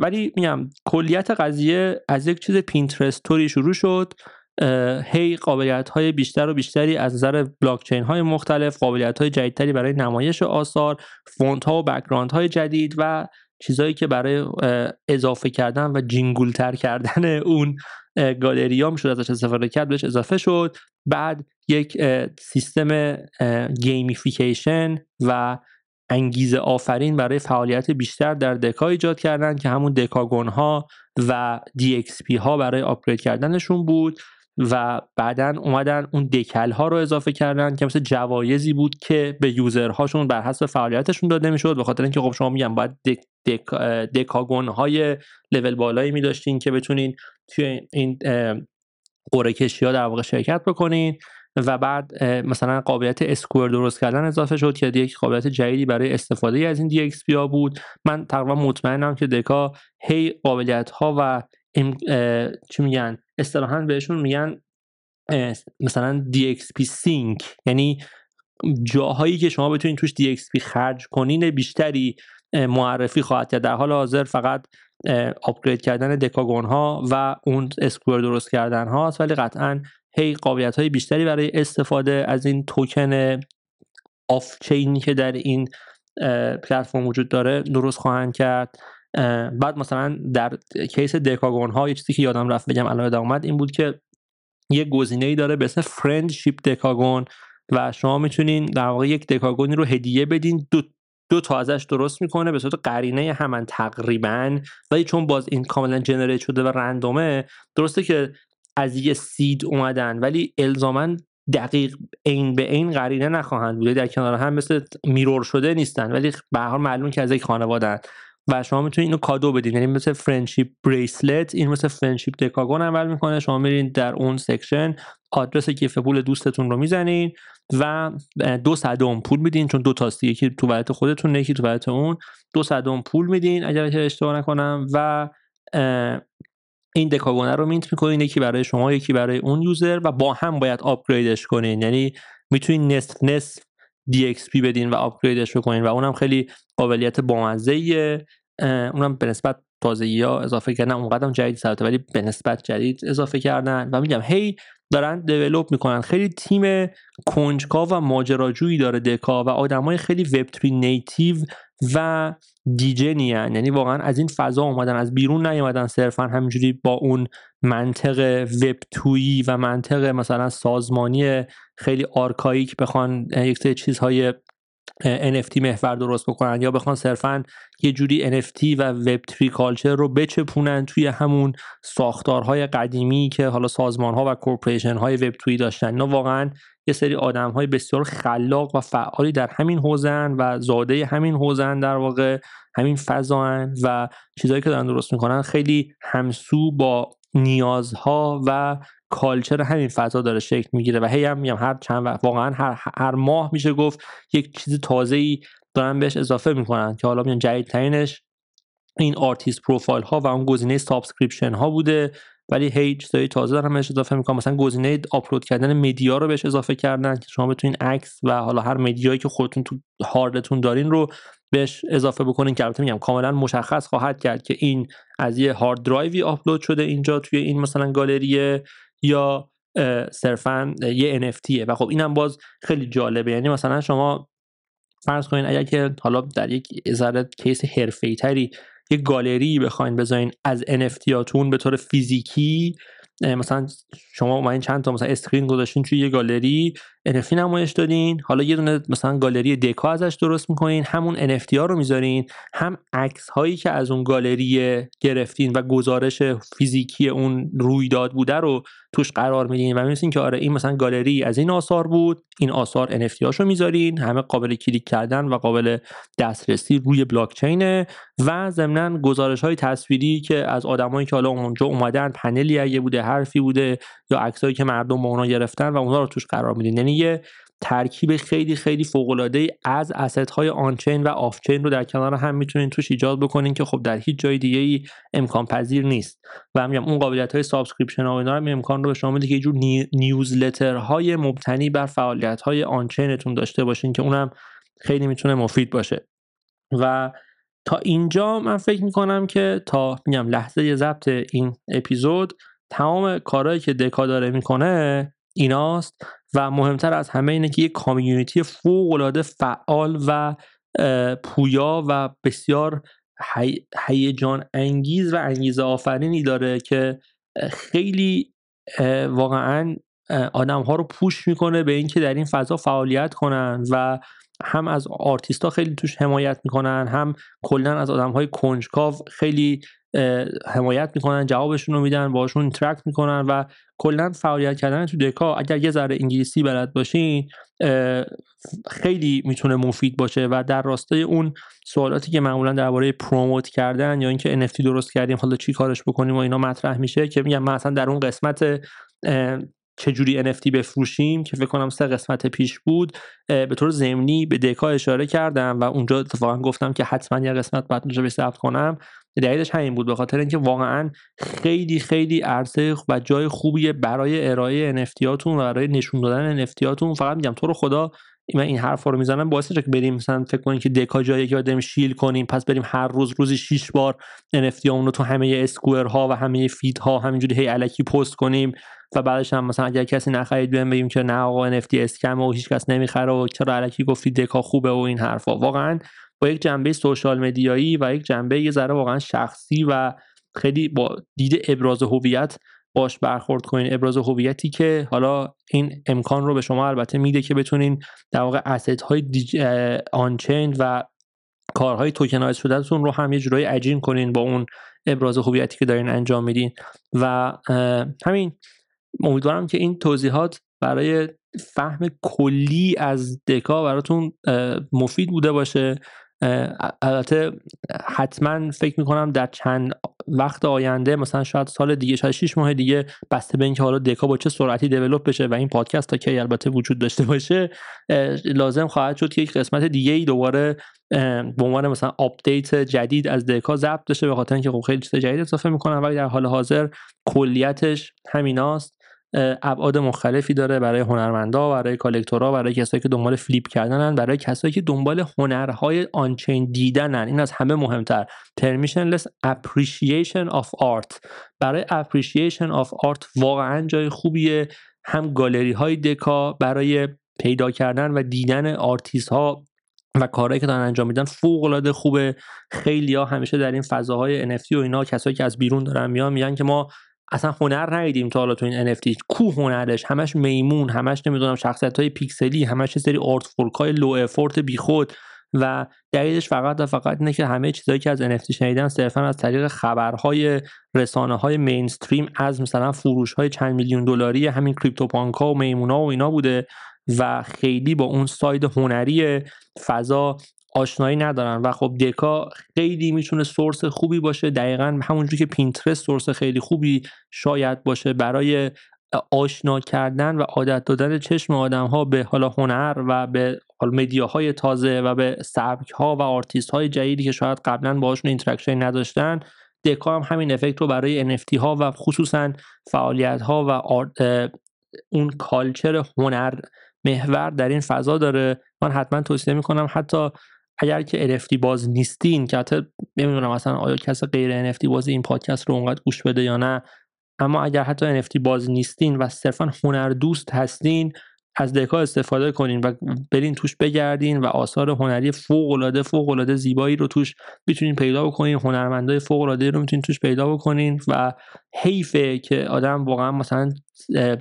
ولی میگم کلیت قضیه از یک چیز Pinterest وری شروع شد. هی قابلیت های بیشتر و بیشتری از نظر بلاکچین های مختلف قابلیت های جدیدتری برای نمایش آثار فونت ها و background های جدید و چیزهایی که برای اضافه کردن و جینگولتر کردن (laughs) اون گالری ها می‌شد ازش استفاده کرد بهش اضافه شد. بعد یک سیستم gamification و انگیزه آفرین برای فعالیت بیشتر در دکا ایجاد کردن که همون دکاگون ها و DXP ها برای upgrade کردنشون بود. و بعدا اومدن اون دکل ها رو اضافه کردن که مثل جوایزی بود که به user هاشون بر حسب فعالیتشون داده می‌شد به خاطر اینکه خب شما میگم باید دک دک دکاگون های لول بالایی می داشتین که بتونین توی این قرعه کشی ها در واقع شرکت بکنین و بعد مثلا قابلیت اسکور درست کردن اضافه شد که یک قابلیت جدیدی برای استفاده از این DX بود. من تقریبا مطمئنم که دکا هی قابلیت ها و چی میگن اصطلاحا بهشون میگن مثلا DXP سینک. یعنی جاهایی که شما بتونید توش DXP خرج کنین بیشتری معرفی خواهد کرد. در حال حاضر فقط upgrade کردن دکاگون ها و اون اسکور درست کردن هاست ولی قطعا هی قابلیت های بیشتری برای استفاده از این token off-chain ی که در این پلتفرم وجود داره درست خواهند کرد. بعد مثلا در case دکاگون ها یه چیزی که یادم رفت بگم الان اومد این بود که یه گزینه ای داره به اسم friendship دکاگون و شما می‌تونین در واقع یک دکاگونی رو هدیه بدین دو دو تا ازش درست می‌کنه به صورت قرینه همان تقریبا ولی چون باز این کاملا generate شده و random ه درسته که از یه seed اومدن ولی الزاما دقیق عین به عین قرینه نخواهند بوده در کنار هم مثل mirror شده نیستن ولی به هر معلوم که از یک خانوادن و شما می‌تونید اینو کادو بدین. یعنی مثل friendship bracelet این مثل friendship دکاگون عمل می‌کنه. شما میرین در اون section آدرس کیف پول دوستتون رو می‌زنین و دو صدم پول میدین چون دو تاستی یکی تو ولت خودتون یکی تو ولت اون. دو صدم پول میدین اگر که اشتباه نکنم و این دکاگونه رو مینت می‌کنین. یکی برای شما یکی برای اون یوزر و با هم باید آپگریدش کنین. یعنی می‌تونین نصف نصف DXP بدین و آپگریدش بکنین و اونم خیلی قابلیت بامزه اونم به نسبت تازگی ها اضافه کردن. اونقدر جدید سرته ولی به نسبت جدید اضافه کردن. و میگم هی دارن دیولوب می‌کنن. خیلی تیم کنجکا و ماجراجویی داره دکا و آدمای خیلی وب نیتیو و دیجنی یعنی واقعا از این فضا اومدن از بیرون نیومدن صرفا. همینجوری با اون منطق وب و منطق مثلا سازمانی خیلی آرکاییک بخوان یک سری چیزهای NFT محور درست بکنن یا بخوان صرفا یه جوری NFT و وب تری کالچر رو بچپونن توی همون ساختارهای قدیمی که حالا سازمان ها و کورپوریشن های وب توی داشتن. اینا واقعا یه سری آدم های بسیار خلاق و فعالی در همین حوزن و زاده همین حوزن در واقع همین فضان و چیزهایی که دارن درست می‌کنن خیلی همسو با نیازها و کالچر همین فضا داره شکل می‌گیره و هی هم میگم هر چند وقت واقعا هر, هر ماه میشه گفت یک چیز تازه ای دارن بهش اضافه می‌کنن که حالا میگم جدیدترینش این artist profile ها و اون گزینه subscription ها بوده. ولی هی چیزای تازه دارن بهش اضافه می‌کنن مثلا گزینه آپلود کردن media رو بهش اضافه کردن که شما بتونین عکس و حالا هر media یی که خودتون تو هاردتون دارین رو بهش اضافه بکنین که البته میگم کاملا مشخص خواهد کرد که این از یه hard drive ی آپلود شده اینجا توی این مثلا گالری یا صرفا یه NFTه و خب اینم باز خیلی جالبه. یعنی مثلا شما فرض کنین اگر که حالا در یک ذره case حرفه‌ای تری یه گالری بخواین بذارین از NFT هاتون به طور فیزیکی مثلا شما این چند تا مثلا screen گذاشتین توی یه گالری NFT نمایش دادین حالا یه دونه مثلا گالری دکا ازش درست می‌کنین همون NFT ها رو می‌ذارین هم عکس هایی که از اون گالری گرفتین و گزارش فیزیکی اون رویداد بوده رو توش قرار میدین و می‌بینین که آره این مثلا گالری از این آثار بود این آثار NFT هاشو می‌ذارین همه قابل کلیک کردن و قابل دسترسی روی بلاک چینه و ضمن گزارش های تصویری که از آدمایی که حالا اونجا اومدن پنلی اگه بوده حرفی بوده یا عکسایی که مردم با اونا گرفتن و اونا رو توش قرار میدین. یعنی یه ترکیب خیلی خیلی فوق العاده از asset های on-chain و off-chain رو در کنار هم می‌تونین توش ایجاد بکنین که خب در هیچ جای دیگه ای امکان پذیر نیست. و میگم اون قابلیت های subscription اینا امکان رو به شما میده که یه جور newsletter های مبتنی بر فعالیت های on-chain تون داشته باشین که اونم خیلی می‌تونه مفید باشه. و تا اینجا من فکر می‌کنم که تا میگم لحظه ضبط این اپیزود تمام کارهایی که دکا داره می‌کنه ایناست. و مهمتر از همه اینه که یک کامیونیتی فوق العاده فعال و پویا و بسیار هیجان انگیز و انگیزه آفرینی داره که خیلی واقعا آدم ها رو push می‌کنه به اینکه در این فضا فعالیت کنن و هم از آرتیستا خیلی توش حمایت می‌کنن هم کلا از آدم های کنجکاو خیلی حمایت می‌کنن جوابشون رو میدن باشون interact می‌کنن و کلا فعالیت کردن تو دکا. اگر یه ذره انگلیسی بلد باشین خیلی می‌تونه مفید باشه و در راستای اون سوالاتی که معمولا درباره promote کردن یا اینکه NFT درست کردیم حالا چی کارش بکنیم و اینا مطرح میشه که میگم من اصلا در اون قسمت چجوری NFT بفروشیم که فکر کنم سه قسمت پیش بود به طور زمینی به دکا اشاره کردم و اونجا اتفاقا گفتم که حتما یه قسمت باید اونجا به ثبت کنم. دلیلش همین بود به خاطر اینکه واقعا خیلی خیلی عرصه و جای خوبیه برای ارائه NFT هاتون و برای نشون دادن NFT هاتون. فقط میگم تو رو خدا من این حرفا رو می‌زنم باعث که بریم مثلا فکر کنیم که دکا جایی که بعد شیل کنیم پس بریم هر روز روزی 6 بار NFT اون رو تو همه اسکوئر ها و همه فید ها همینجوری هی الکی پست کنیم. و بعدش هم مثلا اگر کسی نخرید بیایم بگیم که نه آقا NFT اسکم و هیچ کس نمی‌خره و چرا الکی گفتی دکا خوبه و این حرفا. واقعا با یک جنبه سوشال مدیایی و یک جنبه یه ذره واقعا شخصی و خیلی با دید ابراز هویت باش برخورد کنین. ابراز هویتی که حالا این امکان رو به شما البته میده که بتونین در واقع اسید های آنچین و کارهای توکنایز شدهتون رو هم یه جورایی اجین کنین با اون ابراز هویتی که دارین انجام میدین. و همین امیدوارم که این توضیحات برای فهم کلی از دکا براتون مفید بوده باشه. البته حتما فکر می‌کنم در چند وقت آینده مثلا شاید سال دیگه شاید 6 ماه دیگه بسته به اینکه حالا دکا با چه سرعتی دیولپ بشه و این پادکست تا کی البته وجود داشته باشه لازم خواهد شد که یک قسمت دیگه ای دوباره به عنوان مثلا update جدید از دکا ضبط بشه به خاطر اینکه خب خیلی چیز جدید اضافه می‌کنن ولی در حال حاضر کلیتش همیناست. ابعاد مختلفی داره برای هنرمندا برای collector ها برای کسایی که دنبال flip کردنن برای کسایی که دنبال هنرهای on-chain دیدنن. این از همه مهمتر. Permissionless appreciation of art. برای appreciation of art واقعا جای خوبیه. هم گالری های دکا برای پیدا کردن و دیدن آرتیست ها و کارهایی که دارن انجام میدن فوق العاده خوبه. خیلی ها همیشه در این فضاهای NFT و اینا کسایی که از بیرون دارن میان میگن که ما اصلا هنر ندیدیم تا حالا تو این NFT کو هنرش؟ همش میمون همش نمی‌دونم شخصیت های پیکسلی همش سری artwork های low effort بیخود و دلیلش فقط و فقط اینه که همه چیزهایی که از NFT شنیدن صرفا از طریق خبرهای رسانه های mainstream از مثلا فروش های چند میلیون دلاری همین کریپتوپانک ها و میمونا و اینا بوده و خیلی با اون side هنری فضا آشنایی ندارن و خب دکا خیلی می‌تونه source خوبی باشه. دقیقا همونجوری که پینترست source خیلی خوبی شاید باشه برای آشنا کردن و عادت دادن چشم آدم ها به حالا هنر و به media های تازه و به سبک ها و آرتیست های جدیدی که شاید قبلا باشون interaction نداشتن دکا هم همین effect رو برای NFT ها و خصوصا فعالیت ها و اون کالچر هنر محور در این فضا داره. من حتما توصیه می‌کنم حتی اگر که NFT باز نیستین که حتی نمی‌دونم مثلا آیا کسی غیر NFT باز این پادکست رو اونقدر گوش بده یا نه اما اگر حتی NFT باز نیستین و صرفا هنر دوست هستین از دکا استفاده کنین و برین توش بگردین و آثار هنری فوق العاده فوق العاده زیبایی رو توش می‌تونین پیدا بکنین هنرمندای فوق العاده رو می‌تونین توش پیدا بکنین و حیفه که آدم واقعا مثلا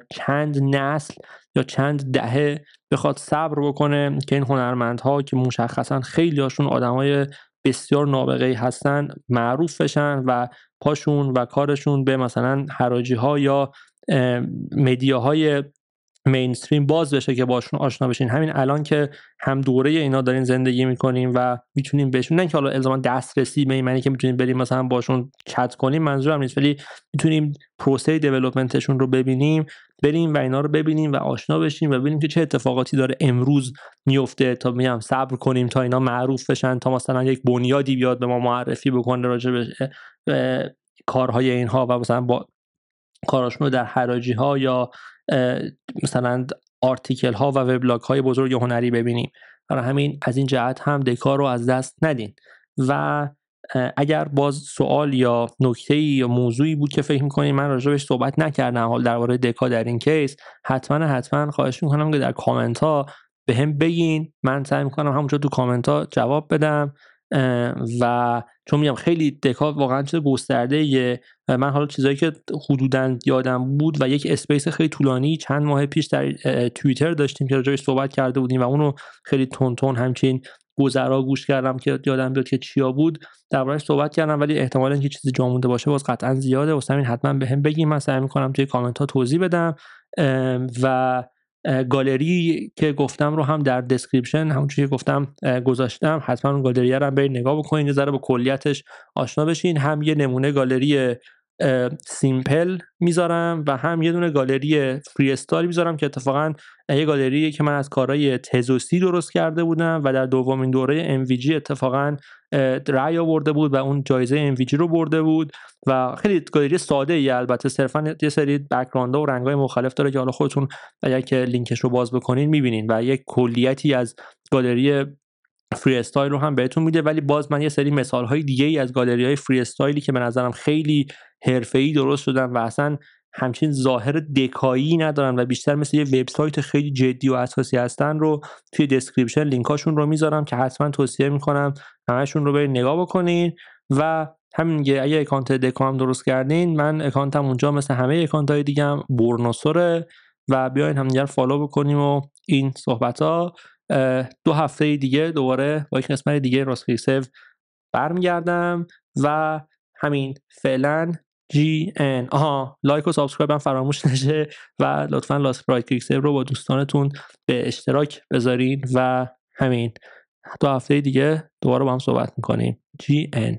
چند نسل یا چند دهه بخواد صبر بکنه که این هنرمندها که مشخصا خیلی هاشون آدمای بسیار نابغه هستن معروف بشن و پاشون و کارشون به مثلا حراجی ها یا مدیاهای مینستریم باز بشه که باشون آشنا بشین. همین الان که هم دوره اینا دارین زندگی می‌کنیم و می‌تونیم بهشون نه که حالا الزاما دسترسی به معنی که می‌تونیم بریم مثلا باشون چت کنیم منظورم نیست ولی می‌تونیم پروسه دیولپمنتشون رو ببینیم بریم و اینا رو ببینیم و آشنا بشیم و ببینیم که چه اتفاقاتی داره امروز میفته تا میام صبر کنیم تا اینا معروف بشن تا مثلا یک بنیادی بیاد به ما معرفی بکنه راجع به کارهای اینها و مثلا با کاراشون در حراجی ها یا مثلا آرتیکل ها و وبلاگ های بزرگ هنری ببینیم. برای همین از این جهت هم دکار رو از دست ندین. و اگر باز سوال یا نکته یا موضوعی بود که فکر می‌کنید من راجبش صحبت نکردم حال درباره دکا در این case حتما حتما خواهش می‌کنم که در کامنت ها بهم بگین. من سعی می‌کنم همونجا تو کامنت ها جواب بدم. و چون میگم خیلی دکا واقعا چیز گسترده من حالا چیزایی که حدودا یادم بود و یک space خیلی طولانی چند ماه پیش در توییتر داشتیم که راجبش صحبت کرده بودیم و اونو خیلی تند تند همچین گذرا گوش کردم که یادم بیاد که چیا بود. دربارش صحبت کردم ولی احتمال اینکه چیزی جا مونده باشه باز قطعا زیاده. واسه همین حتما بهم بگین من سعی می‌کنم توی کامنت ها توضیح بدم. و گالری که گفتم رو هم در description همونجوری که گفتم گذاشتم. حتما اون گالری رو هم برید نگاه بکنید یه ذره با کلیتش آشنا بشین. هم یه نمونه گالری simple می‌ذارم و هم یه دونه گالری freestyle می‌ذارم که اتفاقا یه گالری که من از کارهای تزوسی درست کرده بودم و در دومین دوره MVG اتفاقا رأی آورده بود و اون جایزه MVG رو برده بود و خیلی گالری ساده ای البته. صرفا یه سری background و رنگ‌های مختلف داره که حالا خودتون اگر که لینکش رو باز بکنین می‌بینین و یک کلیتی از گالری freestyle رو هم بهتون میده ولی باز من یه سری مثال های دیگه ای از گالری های freestyle ی که به نظرم خیلی حرفه‌ای درست شدن و اصلا همچین ظاهر دکایی ندارن و بیشتر مثل یه وبسایت خیلی جدی و اساسی هستن رو توی description لینکاشون رو می‌ذارم که حتما توصیه می‌کنم همشون رو برید نگاه بکنین. و همین اگه اکانت دکا هم درست کردین من اکانتم اونجا مثل همه اکانت های دیگه هم برنوسوره و بیاین همدیگر follow بکنیم و این صحبت ها دو هفته دیگه دوباره با یک قسمت دیگه راست سیو برمیگردم و همین فعلا GN. آها like و subscribe هم فراموش نشه و لطفا راست کلیک save رو با دوستانتون به اشتراک بذارین و همین دو هفته دیگه دوباره با هم صحبت می‌کنیم. ان.